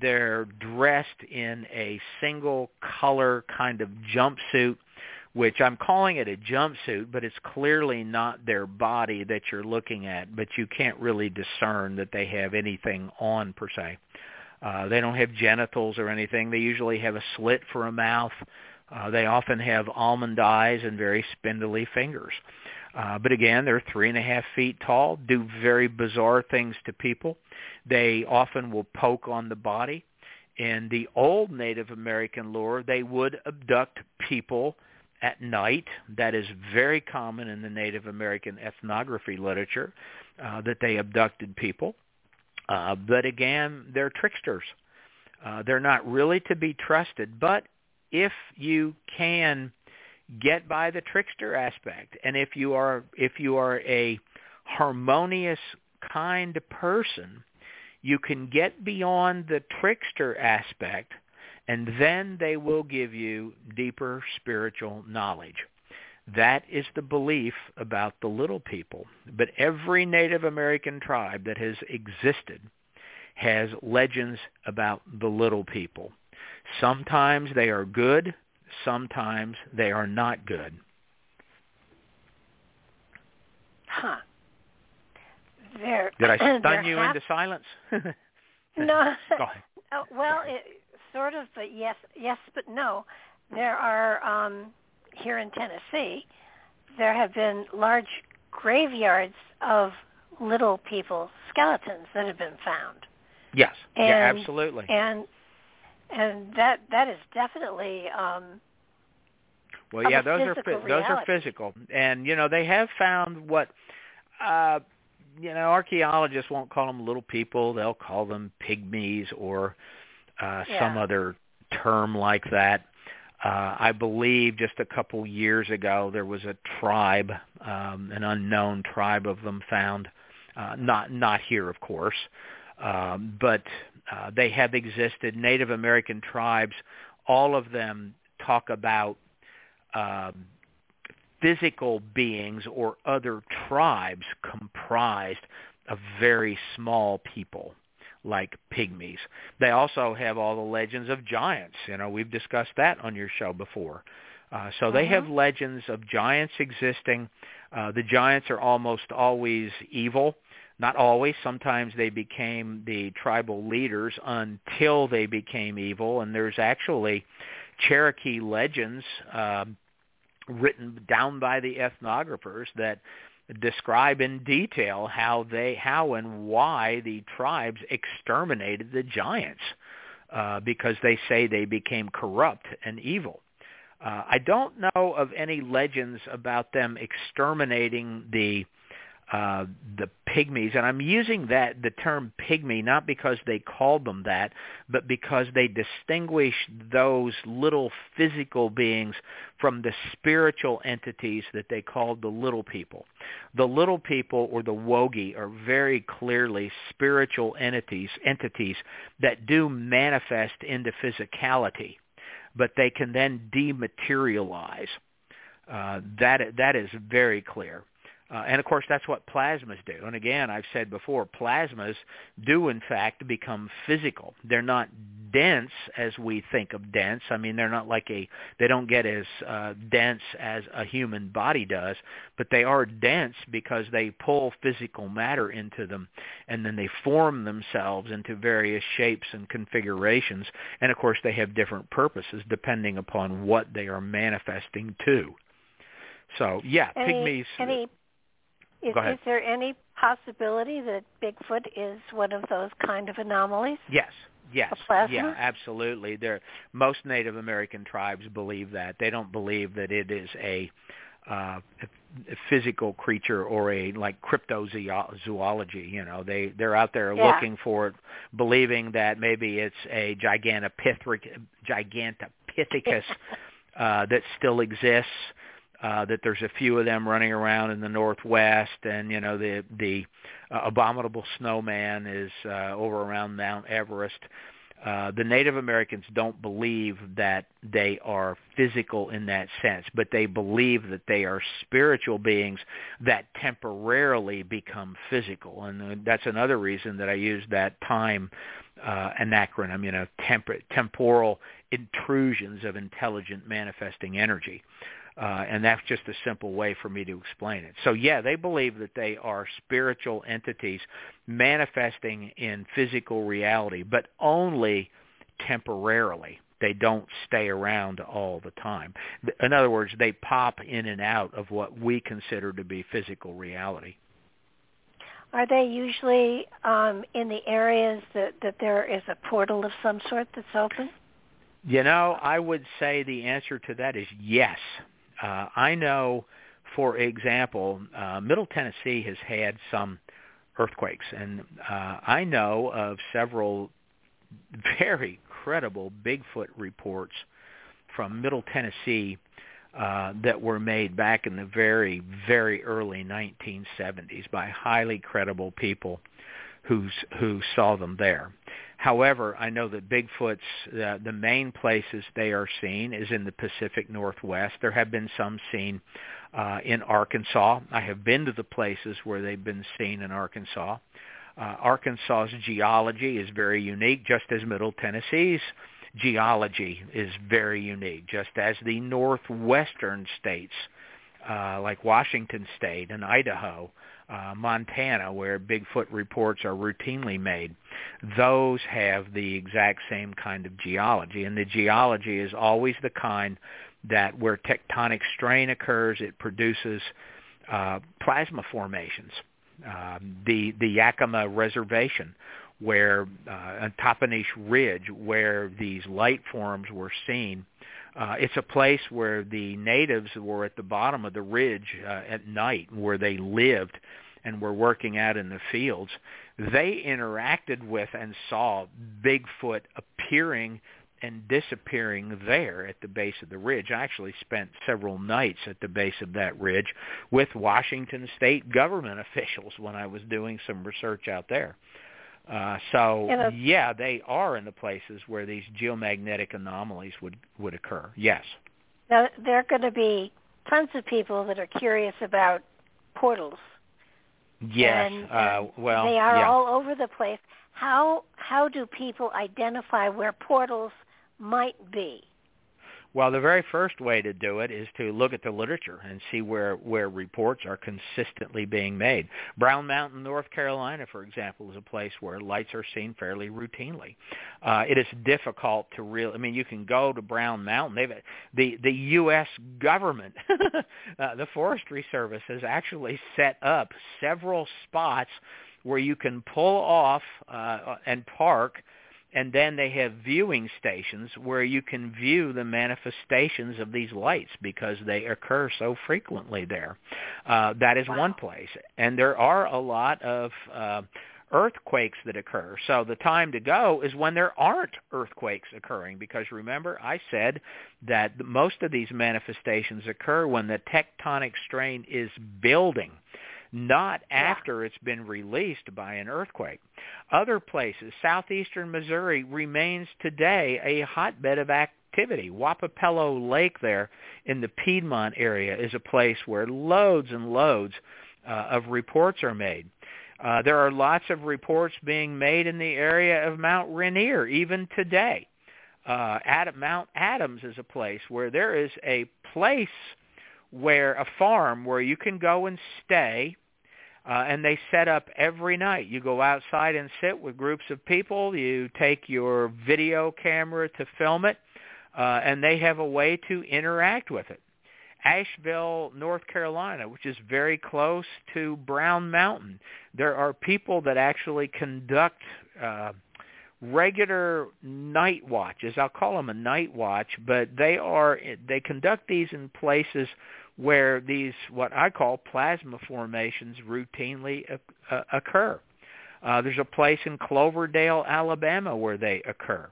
they're dressed in a single color kind of jumpsuit which I'm calling it a jumpsuit, but it's clearly not their body that you're looking at, but you can't really discern that they have anything on per se. Uh, they don't have genitals or anything. They usually have a slit for a mouth. Uh, they often have almond eyes and very spindly fingers. Uh, but again, they're three and a half feet tall, do very bizarre things to people. They often will poke on the body. In the old Native American lore, they would abduct people at night. That is very common in the Native American ethnography literature, uh, that they abducted people. Uh, but again, they're tricksters. Uh, they're not really to be trusted. But if you can get by the trickster aspect, and if you are if you are a harmonious, kind person, you can get beyond the trickster aspect and then they will give you deeper spiritual knowledge. That is the belief about the little people. But every Native American tribe that has existed has legends about the little people. Sometimes they are good, sometimes they are not good. Huh. There, Did I stun you into silence? no. Well, it, sort of, but yes, yes, but no. There are um, here in Tennessee. There have been large graveyards of little people skeletons that have been found. Yes, and, yeah, absolutely. And and that that is definitely um, well, yeah, those are those reality. are physical, and you know they have found what uh, you know archaeologists won't call them little people; they'll call them pygmies or uh, yeah. some other term like that. Uh, I believe just a couple years ago there was a tribe, um, an unknown tribe of them found, uh, not not here of course, um, but Uh, they have existed. Native American tribes, all of them talk about um, physical beings or other tribes comprised of very small people like pygmies. They also have all the legends of giants. You know, we've discussed that on your show before. Uh, so they have Mhm. legends of giants existing. Uh, the giants are almost always evil. Not always. Sometimes they became the tribal leaders until they became evil. And there's actually Cherokee legends um, written down by the ethnographers that describe in detail how they how and why the tribes exterminated the giants uh, because they say they became corrupt and evil. Uh, I don't know of any legends about them exterminating the uh, the pygmies, and I'm using that the term pygmy not because they called them that, but because they distinguish those little physical beings from the spiritual entities that they called the little people. The little people or the Wogey are very clearly spiritual entities entities that do manifest into physicality, but they can then dematerialize. Uh, that that is very clear. Uh, and of course, that's what plasmas do. And again, I've said before, plasmas do in fact become physical. They're not dense as we think of dense. I mean, they're not like a, they don't get as uh, dense as a human body does, but they are dense because they pull physical matter into them and then they form themselves into various shapes and configurations. And of course, they have different purposes depending upon what they are manifesting to. So yeah, any, pygmies. Any, is, is there any possibility that Bigfoot is one of those kind of anomalies? Yes. Yes. Yeah, absolutely. There most Native American tribes believe that. They don't believe that it is a uh a physical creature or a like cryptozoology, you know. They they're out there Yeah. looking for it, believing that maybe it's a gigantopithric gigantopithecus uh that still exists uh, that there's a few of them running around in the northwest, and you know the the uh, abominable snowman is uh, over around Mount Everest. Uh, the Native Americans don't believe that they are physical in that sense, but they believe that they are spiritual beings that temporarily become physical, and uh, that's another reason that I use that time uh, you know, temp- temporal intrusions of intelligent manifesting energy. Uh, and that's just a simple way for me to explain it. So yeah, they believe that they are spiritual entities manifesting in physical reality, but only temporarily. They don't stay around all the time. In other words, they pop in and out of what we consider to be physical reality. Are they usually um, in the areas that, that there is a portal of some sort that's open? You know, I would say the answer to that is yes. Uh, I know, for example, uh, Middle Tennessee has had some earthquakes, and uh, I know of several very credible Bigfoot reports from Middle Tennessee uh, that were made back in the very, very early 1970s by highly credible people who's, who saw them there. However, I know that Bigfoot's uh, the main places they are seen is in the Pacific Northwest. There have been some seen uh, in Arkansas. I have been to the places where they've been seen in Arkansas. Uh, Arkansas's geology is very unique, just as Middle Tennessee's geology is very unique, just as the northwestern states, uh, like Washington State and Idaho, Montana, where Bigfoot reports are routinely made, those have the exact same kind of geology. And the geology is always the kind that where tectonic strain occurs, it produces uh, plasma formations. Um, the the Yakima Reservation, where uh, on Toppenish Ridge, where these light forms were seen, uh, it's a place where the natives were at the bottom of the ridge uh, at night, where they lived and were working out in the fields. They interacted with and saw Bigfoot appearing and disappearing there at the base of the ridge. I actually spent several nights at the base of that ridge with Washington state government officials when I was doing some research out there. So yeah, they are in the places where these geomagnetic anomalies would would occur. Yes. Now there are going to be tons of people that are curious about portals. Yes. And, uh, well, they are yeah. all over the place. How how do people identify where portals might be? Well, the very first way to do it is to look at the literature and see where, where reports are consistently being made. Brown Mountain, North Carolina, for example, is a place where lights are seen fairly routinely. Uh, it is difficult to really, I mean, you can go to Brown Mountain. They've, the, the U.S. government, uh, the Forestry Service, has actually set up several spots where you can pull off uh, and park and then they have viewing stations where you can view the manifestations of these lights because they occur so frequently there. Uh, that is wow. one place, and there are a lot of uh, earthquakes that occur. So the time to go is when there aren't earthquakes occurring because remember I said that most of these manifestations occur when the tectonic strain is building not after it's been released by an earthquake. Other places, southeastern Missouri remains today a hotbed of activity. Wappapello Lake there in the Piedmont area is a place where loads and loads uh, of reports are made. Uh, there are lots of reports being made in the area of Mount Rainier even today. Uh, Adam, Mount Adams is a place where there is a place where a farm where you can go and stay uh, and they set up every night. You go outside and sit with groups of people. You take your video camera to film it, uh, and they have a way to interact with it. Asheville, North Carolina, which is very close to Brown Mountain, there are people that actually conduct uh, regular night watches. I'll call them a night watch, but they are they conduct these in places where these what I call plasma formations routinely uh, occur. Uh, there's a place in Cloverdale, Alabama where they occur.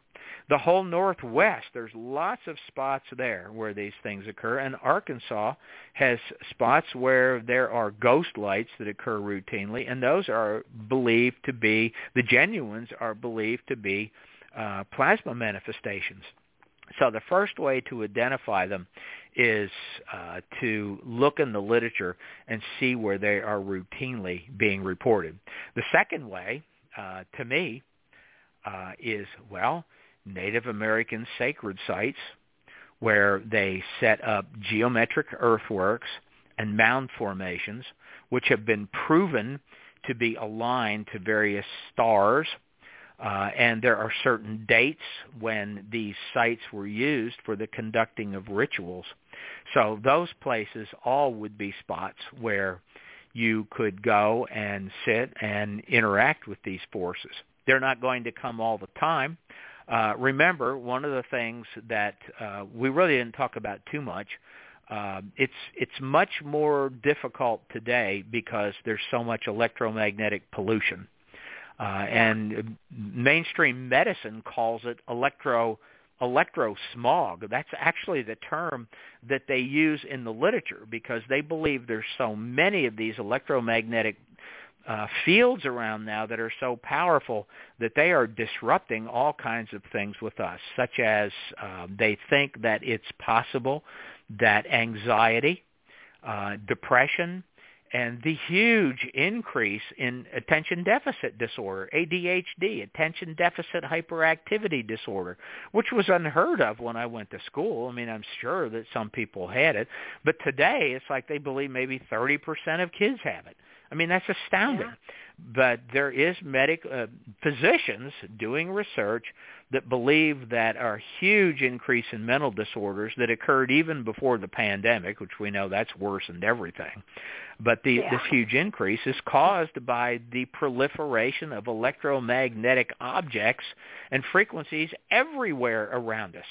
The whole Northwest, there's lots of spots there where these things occur, and Arkansas has spots where there are ghost lights that occur routinely, and those are believed to be, the genuines are believed to be uh, plasma manifestations. So the first way to identify them is uh, to look in the literature and see where they are routinely being reported. The second way, uh, to me, uh, is, well, Native American sacred sites where they set up geometric earthworks and mound formations which have been proven to be aligned to various stars uh, and there are certain dates when these sites were used for the conducting of rituals. So those places all would be spots where you could go and sit and interact with these forces. They're not going to come all the time. Uh, remember, one of the things that uh, we really didn't talk about too much, uh, it's it's much more difficult today because there's so much electromagnetic pollution. Uh, and mainstream medicine calls it electro electrosmog. That's actually the term that they use in the literature because they believe there's so many of these electromagnetic uh, fields around now that are so powerful that they are disrupting all kinds of things with us, such as uh, they think that it's possible that anxiety, uh, depression, and the huge increase in attention deficit disorder, ADHD, attention deficit hyperactivity disorder, which was unheard of when I went to school. I mean, I'm sure that some people had it, but today it's like they believe maybe 30% of kids have it. I mean, that's astounding. Yeah. But there is medic uh, physicians doing research that believe that a huge increase in mental disorders that occurred even before the pandemic, which we know that's worsened everything. But the, yeah. this huge increase is caused by the proliferation of electromagnetic objects and frequencies everywhere around us.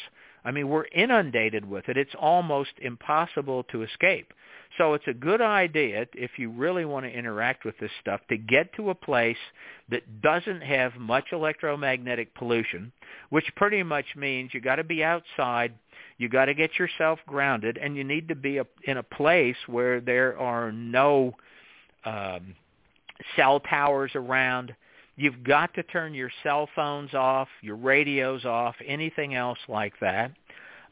I mean, we're inundated with it. It's almost impossible to escape. So it's a good idea if you really want to interact with this stuff to get to a place that doesn't have much electromagnetic pollution, which pretty much means you got to be outside, you got to get yourself grounded, and you need to be a, in a place where there are no um, cell towers around. You've got to turn your cell phones off, your radios off, anything else like that.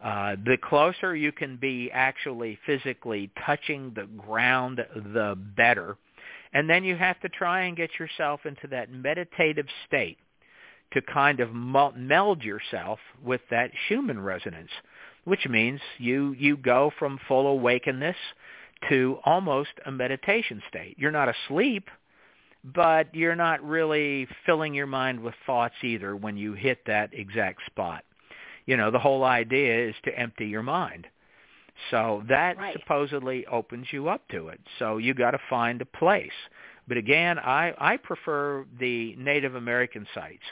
Uh, the closer you can be actually physically touching the ground, the better. And then you have to try and get yourself into that meditative state to kind of meld yourself with that Schumann resonance, which means you you go from full awakeness to almost a meditation state. You're not asleep, but you're not really filling your mind with thoughts either when you hit that exact spot. You know, the whole idea is to empty your mind. So that right. supposedly opens you up to it. So you got to find a place. But again, I I prefer the Native American sites.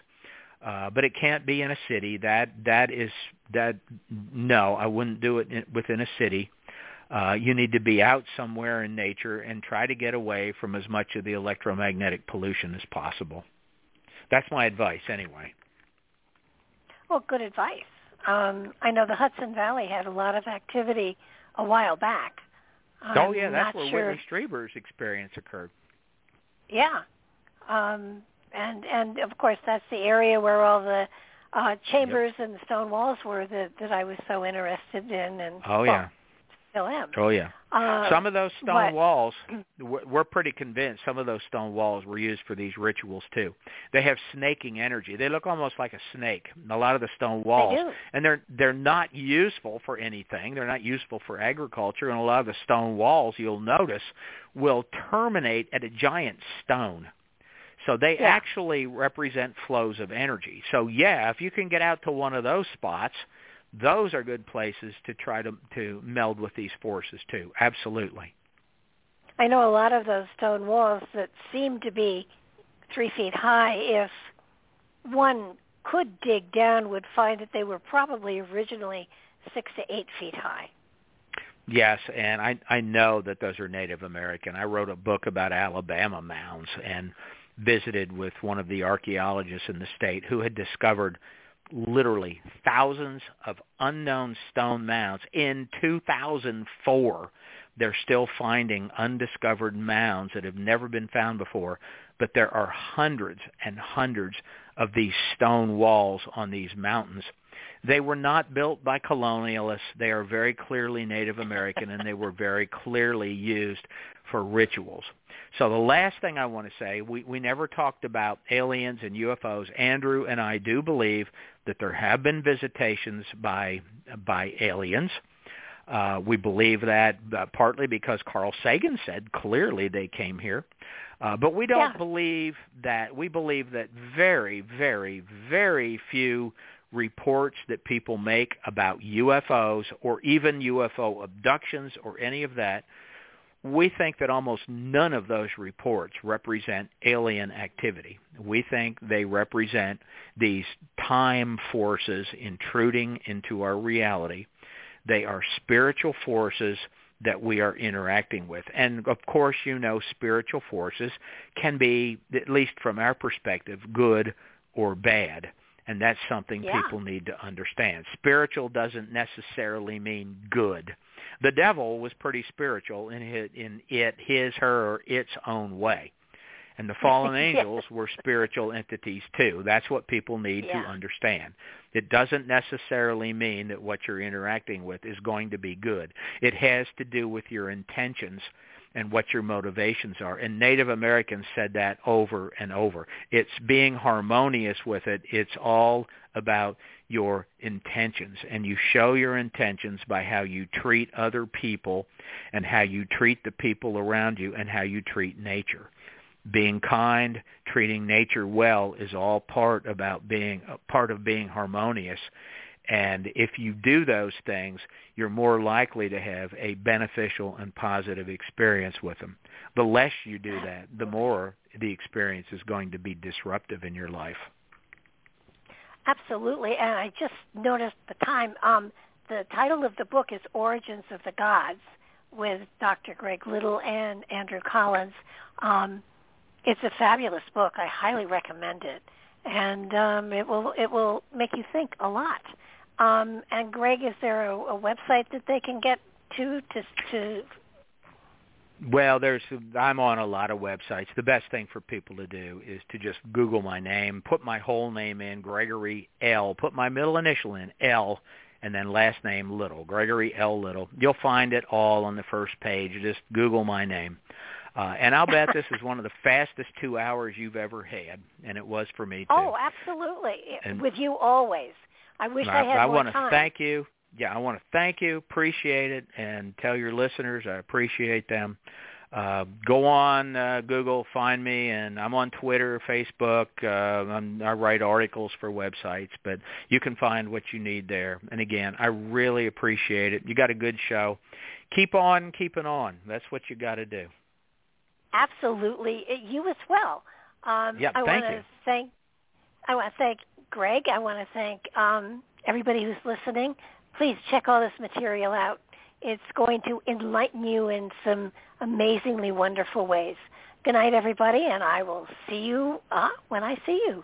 Uh, but it can't be in a city. That that is that. No, I wouldn't do it in, within a city. Uh, you need to be out somewhere in nature and try to get away from as much of the electromagnetic pollution as possible. That's my advice, anyway. Well, good advice. Um, I know the Hudson Valley had a lot of activity a while back. I'm oh yeah, that's where sure. Whitley Strieber's experience occurred. Yeah, um, and and of course that's the area where all the uh, chambers yep. and the stone walls were that that I was so interested in. And oh well, yeah, still am. Oh yeah. Uh, some of those stone walls, we're pretty convinced some of those stone walls were used for these rituals too. They have snaking energy. They look almost like a snake. A lot of the stone walls, They do. and they're they're not useful for anything. They're not useful for agriculture. And a lot of the stone walls, you'll notice, will terminate at a giant stone. So they Yeah. actually represent flows of energy. So yeah, if you can get out to one of those spots, those are good places to try to to meld with these forces too. Absolutely. I know a lot of those stone walls that seem to be three feet high. If one could dig down, would find that they were probably originally six to eight feet high. Yes, and I I know that those are Native American. I wrote a book about Alabama mounds and visited with one of the archaeologists in the state who had discovered literally thousands of unknown stone mounds. In 2004, they're still finding undiscovered mounds that have never been found before, but there are hundreds and hundreds of these stone walls on these mountains. They were not built by colonialists. They are very clearly Native American, and they were very clearly used for rituals. So the last thing I want to say, we, we never talked about aliens and UFOs. Andrew and I do believe that there have been visitations by by aliens. Uh, we believe that uh, partly because Carl Sagan said clearly they came here. Uh, but we don't Yeah. believe that. We believe that very, very, very few reports that people make about UFOs or even UFO abductions or any of that we think that almost none of those reports represent alien activity. We think they represent these time forces intruding into our reality. They are spiritual forces that we are interacting with. And of course, you know, spiritual forces can be, at least from our perspective, good or bad. And that's something Yeah. people need to understand. Spiritual doesn't necessarily mean good the devil was pretty spiritual in his, in it his her or its own way and the fallen angels were spiritual entities too that's what people need Yeah. to understand it doesn't necessarily mean that what you're interacting with is going to be good it has to do with your intentions and what your motivations are. And native americans said that over and over. It's being harmonious with it. It's all about your intentions. And you show your intentions by how you treat other people and how you treat the people around you and how you treat nature. Being kind treating nature well is all part about being part of being harmonious and if you do those things you're more likely to have a beneficial and positive experience with them the less you do that the more the experience is going to be disruptive in your life Absolutely, and I just noticed the time. Um, the title of the book is Origins of the Gods with Dr. Greg Little and Andrew Collins. Um, it's a fabulous book. I highly recommend it, and um, it will it will make you think a lot. Um, and Greg, is there a, a website that they can get to to to Well, there's I'm on a lot of websites. The best thing for people to do is to just Google my name, put my whole name in, Gregory L. Put my middle initial in L, and then last name Little, Gregory L. Little. You'll find it all on the first page. Just Google my name. Uh, and I'll bet this is one of the fastest two hours you've ever had, and it was for me too. Oh, absolutely. And With you always. I wish I, I had I more want to time. thank you. Yeah, I want to thank you, appreciate it, and tell your listeners I appreciate them. Uh, go on uh, Google, find me, and I'm on Twitter, Facebook. Uh, I'm, I write articles for websites, but you can find what you need there. And again, I really appreciate it. You got a good show. Keep on keeping on. That's what you got to do. Absolutely, you as well. Um, yeah, I thank you. thank. I want to thank Greg. I want to thank um, everybody who's listening. Please check all this material out. It's going to enlighten you in some amazingly wonderful ways. Good night, everybody, and I will see you uh, when I see you.